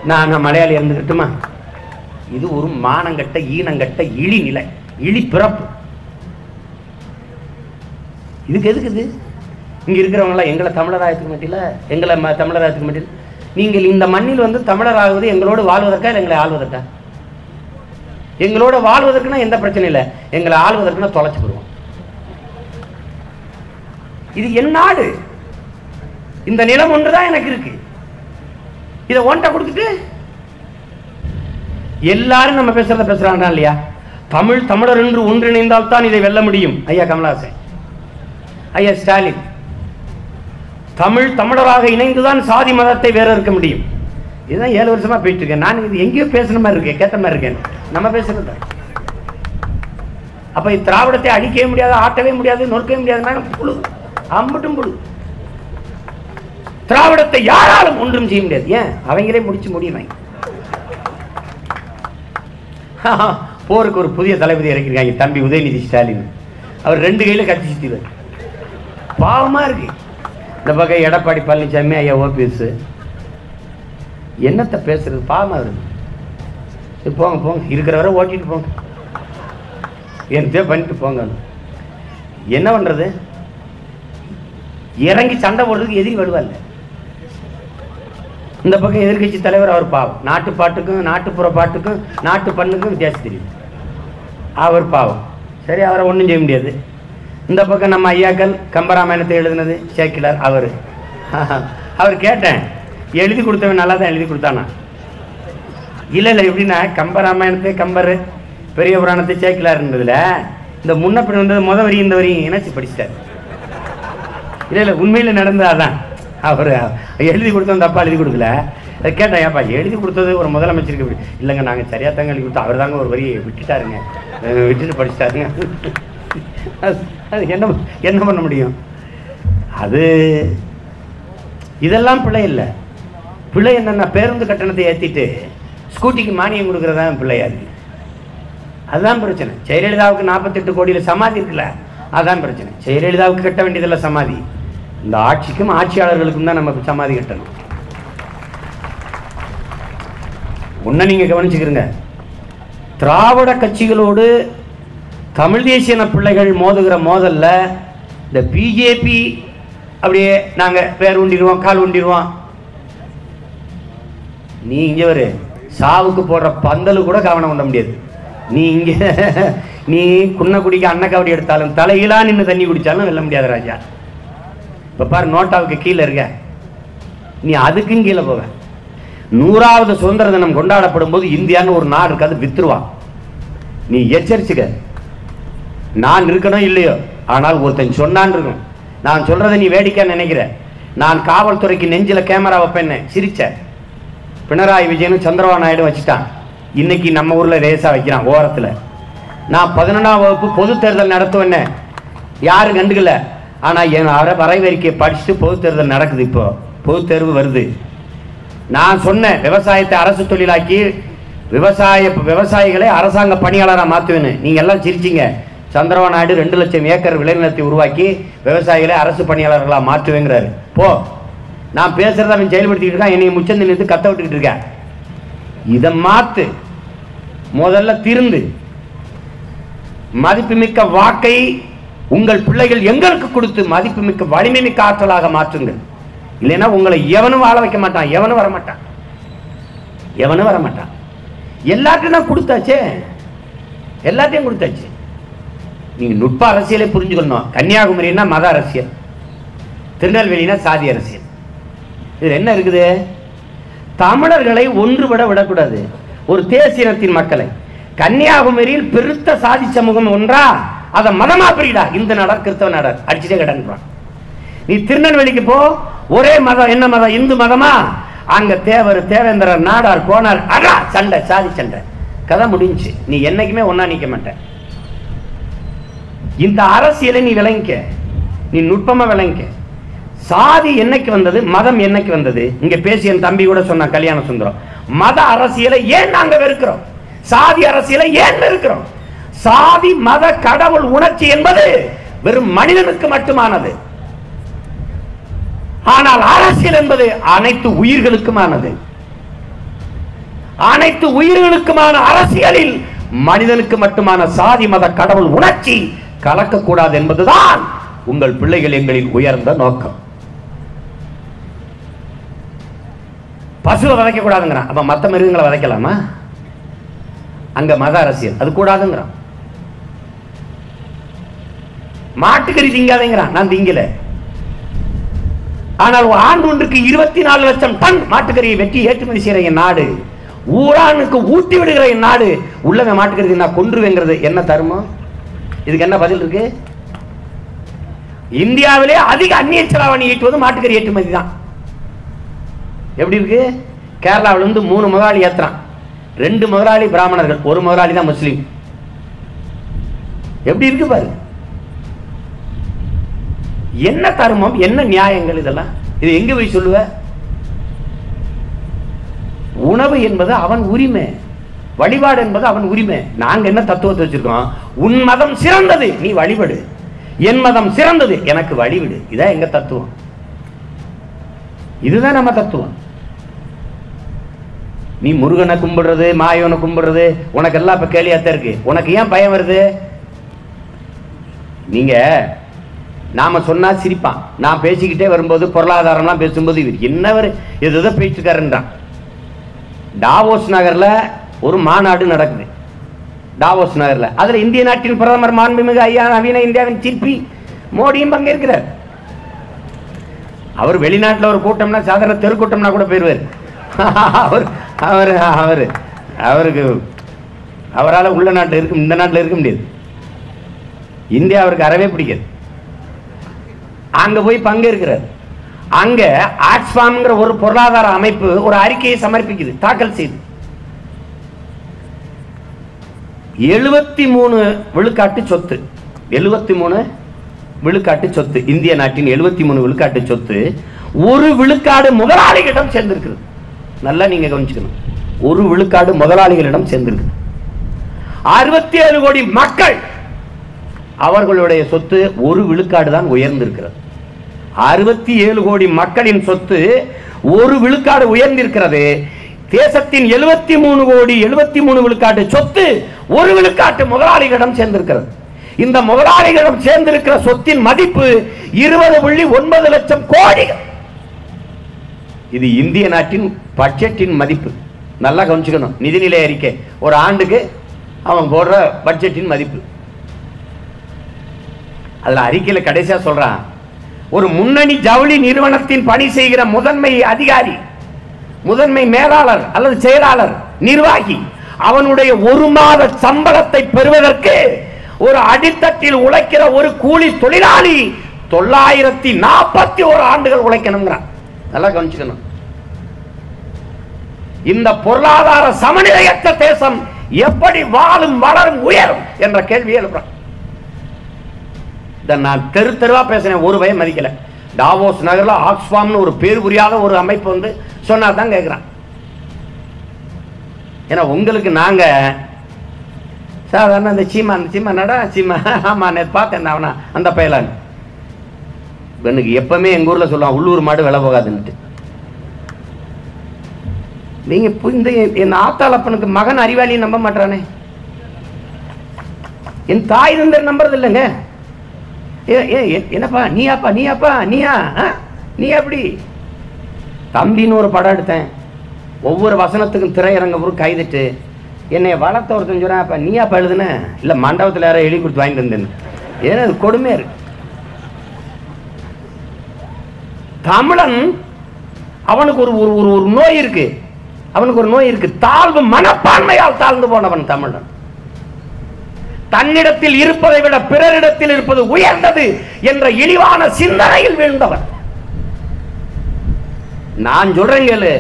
நான் நான் மலையாளி இருந்துக்கிட்டுமா? இது ஒரு மானங்கட்ட ஈனங்கட்ட இழி நிலை இழி பிறப்பு. இதுக்கு எதுக்கு இது? இங்கே இருக்கிறவங்களாம் எங்களை தமிழராயத்துக்க மாட்டீங்கள? எங்களை ம- தமிழராயத்துக்கு மாட்டீங்க நீங்கள் இந்த மண்ணில் வந்து தமிழராகுவது எங்களோடு வாழ்வதற்கா இல்லை எங்களை ஆள்வதற்கா? எங்களோட வாழ்வதற்குன்னா எந்த பிரச்சனையும் இல்லை. எங்களை ஆள்வதற்குன்னா தொலைச்சி போடுவோம். இது என் நாடு. இந்த நிலம் ஒன்றுதான் எனக்கு இருக்கு. இதை ஒன்ட்ட கொடுத்துட்டு எல்லாரும் நம்ம பேசுறத பேசுறாங்களா இல்லையா? தமிழ் தமிழர் என்று ஒன்றிணைந்தால் தான் இதை வெல்ல முடியும். ஐயா கமலாசன் ஐயா ஸ்டாலின். தமிழ் தமிழராக இணைந்துதான் சாதி மதத்தை வேற இருக்க முடியும். இதுதான் ஏழு வருஷமா போயிட்டு இருக்கேன். நான் இது எங்கேயோ பேசுற மாதிரி இருக்கேன் கேட்ட மாதிரி இருக்கேன். நம்ம பேசுறது அப்ப திராவிடத்தை அழிக்கவே முடியாது ஆட்டவே முடியாது நொறுக்கவே முடியாது புழு. அம்பட்டும் புழு திராவிடத்தை யாராலும் ஒன்றும் செய்ய முடியாது. ஏன்? அவங்களே முடிச்சு முடியுவாங்க போருக்கு ஒரு புதிய தளபதி இறக்கிருக்காங்க தம்பி உதயநிதி ஸ்டாலின். அவர் ரெண்டு கையில கத்தி சுத்திவர் பாவமா இருக்கு. இந்த பக்கம் எடப்பாடி பழனிசாமி ஐயா ஓபிஎஸ். என்னத்தை பேசுறது? பாவமா இருக்கு. சரி, போங்க போங்க. இருக்கிற வரை ஓட்டிட்டு போங்க. என்னத்தையோ பண்ணிட்டு போங்க. என்ன பண்றது? இறங்கி சண்டை போடுறதுக்கு எதிரி வருவார்ல இந்த பக்கம் எதிர்க்கட்சி தலைவர் அவர் பாவம். நாட்டு பாட்டுக்கும் நாட்டுப்புற பாட்டுக்கும் நாட்டு பண்ணுக்கும் வித்தியாசம் தெரியும். அவர் பாவம். சரி அவரை ஒன்றும் செய்ய முடியாது. இந்த பக்கம் நம்ம ஐயாக்கள் கம்பராமாயணத்தை எழுதினது சேக்கிலார் அவர். அவர் கேட்டேன். எழுதி கொடுத்தவன் நல்லா தான் எழுதி கொடுத்தானா? இல்லை இல்லை எப்படின்னா கம்பராமாயணத்தை கம்பர் பெரிய புராணத்தை சேக்கிலார் இந்த முன்ன பின் வந்தது முத வரி இந்த வரி இணைச்சு படிச்சிட்டார். இல்லை இல்லை உண்மையில் நடந்தால் தான் அவர் எழுதி கொடுத்தோம் தப்பா எழுதி கொடுக்கல. அதை கேட்டேன் ஏப்பா எழுதி கொடுத்தது ஒரு முதலமைச்சருக்கு இப்படி இல்லைங்க நாங்கள் சரியாக தாங்க எழுதி கொடுத்தோம். அவர் தாங்க ஒரு வரியை விட்டுட்டாருங்க. விட்டுட்டு படிச்சிட்டாருங்க அது என்ன என்ன பண்ண முடியும்? அது இதெல்லாம் பிழை இல்லை. பிழை என்னென்ன பேருந்து கட்டணத்தை ஏற்றிட்டு ஸ்கூட்டிக்கு மானியம் கொடுக்குறதா பிள்ளையா இருக்கு அதுதான் பிரச்சனை. ஜெயலலிதாவுக்கு நாற்பத்தெட்டு கோடியில் சமாதி இருக்குல்ல அதான் பிரச்சனை. ஜெயலலிதாவுக்கு கட்ட வேண்டியதில்லை சமாதி. இந்த ஆட்சிக்கும் ஆட்சியாளர்களுக்கும் தான் நம்ம சமாதி கட்டணும். ஒன்றை நீங்கள் கவனிச்சுக்கிறங்க திராவிட கட்சிகளோடு தமிழ் தேசியன பிள்ளைகள் மோதுகிற மோதல்ல இந்த பிஜேபி அப்படியே நாங்கள் பேர் உண்டிடுவோம் கால் உண்டிடுவோம் நீ இங்கே வரு. சாவுக்கு போடுற பந்தலு கூட கவனம் கொண்ட முடியாது. நீ இங்கே நீ குன்ன குடிக்க அன்னக்காவடி எடுத்தாலும் தலையிலா நின்று தண்ணி குடிச்சாலும் வெல்ல முடியாது ராஜா. இப்போ பாரு நோட்டாவுக்கு கீழே இருக்க. நீ அதுக்கும் கீழே போவ. நூறாவது சுதந்திர தினம் கொண்டாடப்படும் போது இந்தியான்னு ஒரு நாடு இருக்காது வித்துருவான் நீ எச்சரிச்சுக்க. நான் இருக்கணும் இல்லையோ? ஆனால் ஒருத்தன் சொன்னான் இருக்கும் நான் சொல்றதை நீ வேடிக்கை நினைக்கிற. நான் காவல்துறைக்கு நெஞ்சில கேமரா வைப்பேன்னு சிரிச்ச. பினராயி விஜயனும் சந்திரபாபு நாயுடு வச்சுட்டான். இன்னைக்கு நம்ம ஊர்ல ரேசா வைக்கிறான் ஓரத்தில். நான் பதினொன்றாம் வகுப்பு பொது தேர்தல் நடத்துவேன்னு யாரும் கண்டுக்கல. ஆனால் என் அவரை வரைவறிக்கையை படிச்சுட்டு பொது தேர்தல் நடக்குது இப்போ. பொது தேர்வு வருது. நான் சொன்னேன் விவசாயத்தை அரசு தொழிலாக்கி விவசாய விவசாயிகளை அரசாங்க பணியாளராக மாற்றுவேன்னு நீங்கள் எல்லாம் சிரிச்சிங்க. சந்திரவா நாயுடு ரெண்டு லட்சம் ஏக்கர் விளைநிலத்தை உருவாக்கி விவசாயிகளை அரசு பணியாளர்களாக மாற்றுவேங்கிறாரு போ. நான் பேசுகிறத அவன் செயல்படுத்திக்கிட்டு இருக்கான். என்னை முச்சந்தி நிறுத்து கத்த விட்டுக்கிட்டு இருக்கேன் இதை மாற்று முதல்ல திருந்து. மதிப்புமிக்க வாக்கை உங்கள் பிள்ளைகள் எங்களுக்கு கொடுத்து மதிப்புமிக்க வலிமை மிக்க ஆற்றலாக மாற்றுங்கள். இல்லைன்னா உங்களை எவனும் வாழ வைக்க மாட்டான் எவனும் வர மாட்டான். எவனும் வர மாட்டான். எல்லாத்தையும் தான் கொடுத்தாச்சே. எல்லாத்தையும் கொடுத்தாச்சு. நீங்க நுட்ப அரசியலை புரிஞ்சுக்கணும். கன்னியாகுமரின்னா மத அரசியல். திருநெல்வேலினா சாதி அரசியல். இதுல என்ன இருக்குது? தமிழர்களை ஒன்றுபட விடக்கூடாது. ஒரு தேசியத்தின் மக்களை. கன்னியாகுமரியில் பெருத்த சாதி சமூகம் ஒன்றா? அதை மதமா பிரிடா இந்த நாடார் கிறிஸ்தவ நாடார். அடிச்சுட்டே கிடன்றான் நீ திருநெல்வேலிக்கு போ. ஒரே மதம் என்ன மதம்? இந்து மதமா? அங்க தேவர் தேவேந்திரர் நாடார் கோனார் அடா! சண்டை சாதி சண்டை. கதை முடிஞ்சுச்சு. நீ என்னைக்குமே ஒன்னா நிக்க மாட்ட இந்த அரசியலை நீ விளங்கிக்க. நீ நுட்பமா விளங்கிக்க. சாதி என்னைக்கு வந்தது? மதம் என்னைக்கு வந்தது? இங்க பேசிய என் தம்பி கூட சொன்ன கல்யாண சுந்தரம். மத அரசியலை ஏன் நாங்க வெறுக்கிறோம்? சாதி அரசியலை ஏன் வெறுக்கிறோம்? சாதி மத கடவுள் உணர்ச்சி என்பது வெறும் மனிதனுக்கு மட்டுமானது. ஆனால் அரசியல் என்பது அனைத்து உயிர்களுக்குமானது. அனைத்து உயிர்களுக்குமான அரசியலில் மனிதனுக்கு மட்டுமான சாதி மத கடவுள் உணர்ச்சி கலக்கக்கூடாது என்பதுதான் உங்கள் பிள்ளைகள் எங்களின் உயர்ந்த நோக்கம். பசுவை வதைக்க கூடாதுங்கிறான் அப்ப மத்த மிருகங்களை வதைக்கலாமா? அங்க மத அரசியல். அது கூடாதுங்கிறான். மாட்டுக்கறி திங்காதேங்கிறான். நான் திங்கல. ஆனால் ஆண்டு ஒன்றுக்கு இருபத்தி நாலு லட்சம் டன் மாட்டுக்கறியை வெட்டி ஏற்றுமதி செய்கிற என் நாடு ஊரானுக்கு ஊட்டி விடுகிற என் நாடு உள்ளவன் மாட்டுக்கறி நான் கொன்றுவேங்கிறது என்ன தருமோ இதுக்கு என்ன பதில் இருக்கு? இந்தியாவிலே அதிக அந்நிய செலாவணி ஈட்டுவது மாட்டுக்கறி ஏற்றுமதி தான். எப்படி இருக்கு? கேரளாவுல இருந்து மூணு முதலாளி ஏத்துறான். ரெண்டு முதலாளி பிராமணர்கள் ஒரு முதலாளி தான் முஸ்லீம். எப்படி இருக்கு பாரு? என்ன தர்மம் என்ன நியாயங்கள் இதெல்லாம்? இது எங்க போய் சொல்லுவ? உணவு என்பது அவன் உரிமை. வழிபாடு என்பது அவன் உரிமை. நாங்க என்ன தத்துவத்தை வச்சிருக்கோம்? உன் மதம் சிறந்தது நீ வழிபடு. என் மதம் சிறந்தது எனக்கு வழிவிடு. இதான் எங்க தத்துவம். இதுதான் நம்ம தத்துவம். நீ முருகனை கும்பிடுறது மாயவனை கும்பிடுறது உனக்கு எல்லாம் இப்ப கேலியாத்தான் இருக்கு. உனக்கு ஏன் பயம் வருது? நீங்க நாம சொன்னா சிரிப்பான். நான் பேசிக்கிட்டே வரும்போது பொருளாதாரம்லாம் பேசும்போது இவர் என்னவர்? எது எதோ பேச்சுக்காரன்றான். டாவோஸ் நகர்ல ஒரு மாநாடு நடக்குது. டாவோஸ் நகர்ல. அதுல இந்திய நாட்டின் பிரதமர் மாண்புமிகு ஐயா நவீன இந்தியாவின் சிற்பி மோடியும் பங்கேற்கிறார். அவர் வெளிநாட்டில் ஒரு கூட்டம்னா சாதாரண தெருக்கூட்டம்னா கூட போயிருவார். அவர் அவர் அவர் அவருக்கு அவரால் உள்ள நாட்டில் இருக்க இந்த நாட்டில் இருக்க முடியாது. இந்தியா அவருக்கு அறவே பிடிக்காது. அங்க போய் பங்கேற்கிறார். அங்க ஆக்ஸ்பாம்ங்கிற ஒரு பொருளாதார அமைப்பு ஒரு அறிக்கையை சமர்ப்பிக்குது தாக்கல் செய்து. எழுபத்தி மூணு விழுக்காட்டு சொத்து. எழுபத்தி மூணு விழுக்காட்டு சொத்து. இந்திய நாட்டின் எழுபத்தி மூணு விழுக்காட்டு சொத்து ஒரு விழுக்காடு முதலாளிகளிடம் சேர்ந்திருக்கிறது. நல்லா நீங்க கவனிச்சுக்கணும். ஒரு விழுக்காடு முதலாளிகளிடம் சேர்ந்திருக்கு அறுபத்தி ஏழு கோடி மக்கள் அவர்களுடைய சொத்து ஒரு விழுக்காடு தான் உயர்ந்திருக்கிறது. அறுபத்தி ஏழு கோடி மக்களின் சொத்து ஒரு விழுக்காடு உயர்ந்திருக்கிறது. தேசத்தின் எழுபத்தி மூணு கோடி எழுபத்தி மூணு விழுக்காட்டு சொத்து ஒரு விழுக்காட்டு முதலாளிகளிடம் சேர்ந்திருக்கிறது. இந்த முதலாளிகளிடம் சேர்ந்திருக்கிற சொத்தின் மதிப்பு இருபது புள்ளி ஒன்பது லட்சம் கோடி. இது இந்திய நாட்டின் பட்ஜெட்டின் மதிப்பு. நல்லா கவனிச்சுக்கணும். நிதிநிலை அறிக்கை. ஒரு ஆண்டுக்கு அவன் போடுற பட்ஜெட்டின் மதிப்பு. அதுல அறிக்கையில கடைசியா சொல்றான். ஒரு முன்னணி ஜவுளி நிறுவனத்தின் பணி செய்கிற முதன்மை அதிகாரி முதன்மை மேலாளர் அல்லது செயலாளர் நிர்வாகி. அவனுடைய ஒரு மாத சம்பளத்தை பெறுவதற்கு ஒரு அடித்தட்டில் உழைக்கிற ஒரு கூலி தொழிலாளி தொள்ளாயிரத்தி நாற்பத்தி ஒரு ஆண்டுகள் உழைக்கணுங்கிறான். நல்லா கவனிச்சுக்கணும். இந்த பொருளாதார சமநிலையற்ற தேசம் எப்படி வாழும் வளரும் உயரும் என்ற கேள்வியை எழுப்புறான். இதை நான் தெரு தெருவாக பேசுகிறேன் ஒரு பயம் மதிக்கல. டாவோஸ் நகர்ல ஆக்ஸ்பாம்னு ஒரு பேர் புரியாத ஒரு அமைப்பு வந்து சொன்னால் தான் கேட்குறான் ஏன்னா உங்களுக்கு நாங்க சாதாரண அந்த சீமா அந்த சீமா நடா சீமா? ஆமா நேற்று பார்த்தேன் அவனா அந்த பயலான் எனக்கு எப்பவுமே எங்க ஊர்ல சொல்லுவான் உள்ளூர் மாடு விலை போகாதுன்ட்டு நீங்க இப்போ இந்த என் ஆத்தாளப்பனுக்கு மகன் அறிவாளியை நம்ப மாட்டானே என் தாய் தந்தர் நம்புறது இல்லைங்க. ஏ ஏ என்னப்பா? நீயாப்பா நீயாப்பா? நீயா? ஆ? நீ எப்படி? தம்பின்னு ஒரு படம் எடுத்தேன். ஒவ்வொரு வசனத்துக்கும் திரையரங்க ஒரு கைதிட்டு. என்னை வளர்த்த ஒருத்தன் சொல்றான் அப்ப நீயாப்பா எழுதுன? இல்லை மண்டபத்தில் யாரோ எழுதி கொடுத்து வாங்கிட்டு வந்தேன்னு. ஏன்னா அது கொடுமையா இருக்கு. தமிழன் அவனுக்கு ஒரு ஒரு ஒரு ஒரு நோய் இருக்கு. அவனுக்கு ஒரு நோய் இருக்கு. தாழ்வு மனப்பான்மையால் தாழ்ந்து போனவன் தமிழன். தன்னிடத்தில் இருப்பதை விட பிறரிடத்தில் இருப்பது உயர்ந்தது என்ற இழிவான சிந்தனையில் வீழ்ந்தவர் நான் சொல்றேன் கேளு.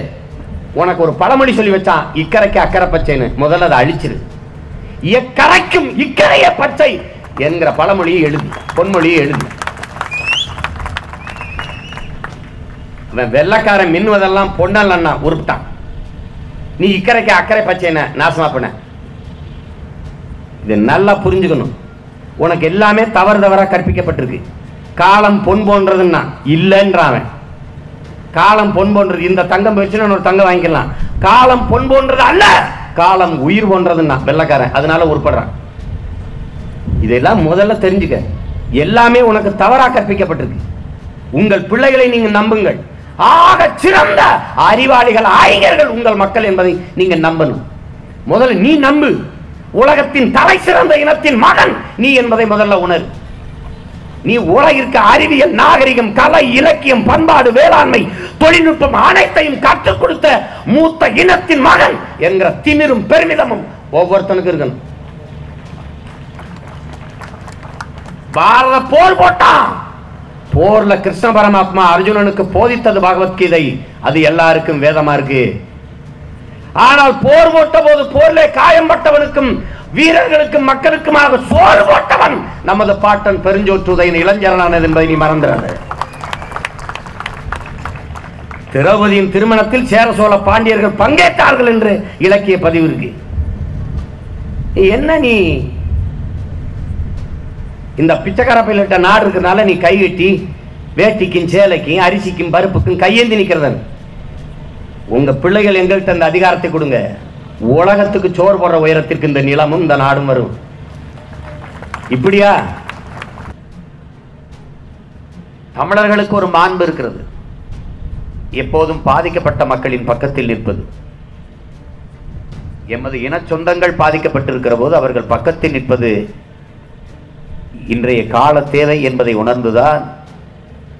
உனக்கு ஒரு பழமொழி சொல்லி வச்சான் இக்கரைக்கு அக்கறை பச்சைன்னு. முதல்ல அதை அழிச்சிரு. எக்கரைக்கும் இக்கரைய பச்சை என்கிற பழமொழியை எழுதி. பொன்மொழியை எழுதி. அவன் வெள்ளக்காரன் மின்னுவதெல்லாம் பொன்னல்லன்னா உருப்பிட்டான். நீ இக்கரைக்கு அக்கறை பச்சைன நாசமா பண்ண இது நல்லா புரிஞ்சுக்கணும். உனக்கு எல்லாமே தவறு தவறாக கற்பிக்கப்பட்டிருக்கு. காலம் பொன் போன்றதுன்னா இல்லைன்றாவன். காலம் பொன் போன்றது இந்த தங்கம் போயிடுச்சுன்னா ஒரு தங்கம் வாங்கிக்கலாம். காலம் பொன் போன்றது அல்ல காலம் உயிர் போன்றதுன்னா வெள்ளக்காரன். அதனால உருப்படுறான். இதெல்லாம் முதல்ல தெரிஞ்சுக்க. எல்லாமே உனக்கு தவறா கற்பிக்கப்பட்டிருக்கு. உங்கள் பிள்ளைகளை நீங்க நம்புங்கள். ஆக சிறந்த அறிவாளிகள் ஆய்கர்கள் உங்கள் மக்கள் என்பதை நீங்க நம்பணும். முதல்ல நீ நம்பு. உலகத்தின் தலை சிறந்த இனத்தின் மகன் நீ என்பதை முதல்ல உணர். நீ உலகிற்கு அறிவியல் நாகரிகம் கலை இலக்கியம் பண்பாடு வேளாண்மை தொழில்நுட்பம் அனைத்தையும் கற்றுக் கொடுத்த மூத்த இனத்தின் மகன் என்கிற திமிரும் பெருமிதமும் ஒவ்வொருத்தனுக்கு இருக்கணும். பாரத போர் போட்டான் போர்ல கிருஷ்ண பரமாத்மா அர்ஜுனனுக்கு போதித்தது பகவத்கீதை அது எல்லாருக்கும் வேதமா இருக்கு? ஆனால் போர் போட்ட போது போர்ல காயம்பட்டவனுக்கும் வீரர்களுக்கும் மக்களுக்குமாக சோறு போட்டவன் நமது பாட்டன் பெருஞ்சோற்றுதையின் இளைஞரனானது என்பதை நீ மறந்துடாத. திரௌபதியின் திருமணத்தில் சேர சோழ பாண்டியர்கள் பங்கேற்றார்கள் என்று இலக்கிய பதிவு இருக்கு. என்ன நீ? இந்த பிச்சைக்கார பயிலிட்ட நாடு இருக்கிறதுனால நீ கை கட்டி வேட்டிக்கும் சேலைக்கும் அரிசிக்கும் பருப்புக்கும் கையேந்தி நிற்கிறதன் உங்க பிள்ளைகள் எங்கள்கிட்ட இந்த அதிகாரத்தை கொடுங்க. உலகத்துக்கு சோறு போடுற உயரத்திற்கு இந்த நிலமும் இந்த நாடும் வரும். இப்படியா? தமிழர்களுக்கு ஒரு மாண்பு இருக்கிறது. எப்போதும் பாதிக்கப்பட்ட மக்களின் பக்கத்தில் நிற்பது. எமது இன சொந்தங்கள் பாதிக்கப்பட்டிருக்கிற போது அவர்கள் பக்கத்தில் நிற்பது இன்றைய கால தேவை என்பதை உணர்ந்துதான்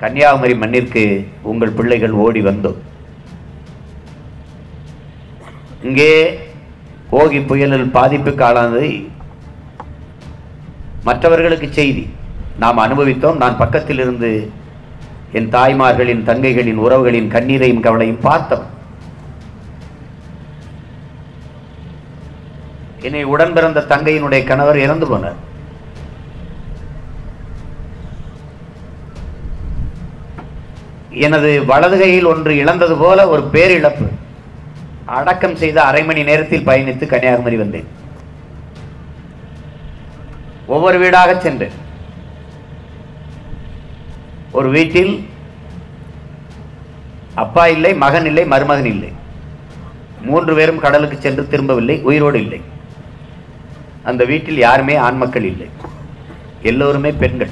கன்னியாகுமரி மண்ணிற்கு உங்கள் பிள்ளைகள் ஓடி வந்தோம். இங்கே ஓகி புயலில் பாதிப்புக்கு ஆளானதை மற்றவர்களுக்கு செய்தி. நாம் அனுபவித்தோம் நான் பக்கத்தில் இருந்து என் தாய்மார்களின் தங்கைகளின் உறவுகளின் கண்ணீரையும் கவலையும் பார்த்தோம். என்னை உடன் பிறந்த தங்கையினுடைய கணவர் இறந்து போனார். எனது வலது கையில் ஒன்று இழந்தது போல ஒரு பேரிழப்பு. அடக்கம் செய்த அரை மணி நேரத்தில் பயணித்து கன்னியாகுமரி வந்தேன். ஒவ்வொரு வீடாக சென்றேன் ஒரு வீட்டில் அப்பா இல்லை மகன் இல்லை மருமகன் இல்லை. மூன்று பேரும் கடலுக்கு சென்று திரும்பவில்லை உயிரோடு இல்லை. அந்த வீட்டில் யாருமே ஆண் மக்கள் இல்லை. எல்லோருமே பெண்கள்.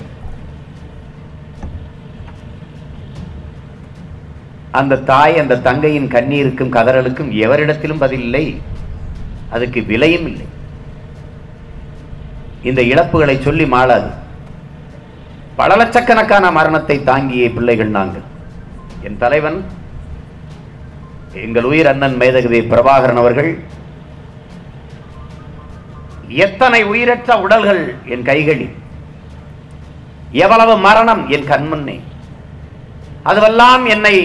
அந்த தாய் அந்த தங்கையின் கண்ணீருக்கும் கதறலுக்கும் எவரிடத்திலும் பதிலில்லை அதுக்கு விலையும் இல்லை. இந்த இழப்புகளை சொல்லி மாளாது. பல லட்சக்கணக்கான மரணத்தை தாங்கிய பிள்ளைகள் நாங்கள். என் தலைவன் எங்கள் உயிர் அண்ணன் மேதகவி பிரபாகரன் அவர்கள் எத்தனை உயிரற்ற உடல்கள் என் கைகளில். எவ்வளவு மரணம் என் கண்முன்னே. அதுவெல்லாம் என்னை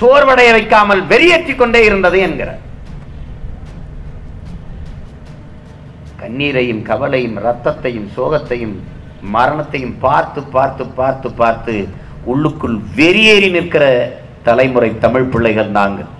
சோர்வடைய வைக்காமல் வெறியேற்றிக் கொண்டே இருந்தது என்கிறார். கண்ணீரையும் கவலையும் ரத்தத்தையும் சோகத்தையும் மரணத்தையும் பார்த்து பார்த்து பார்த்து பார்த்து உள்ளுக்குள் வெறியேறி நிற்கிற தலைமுறை தமிழ் பிள்ளைகள் நாங்கள்.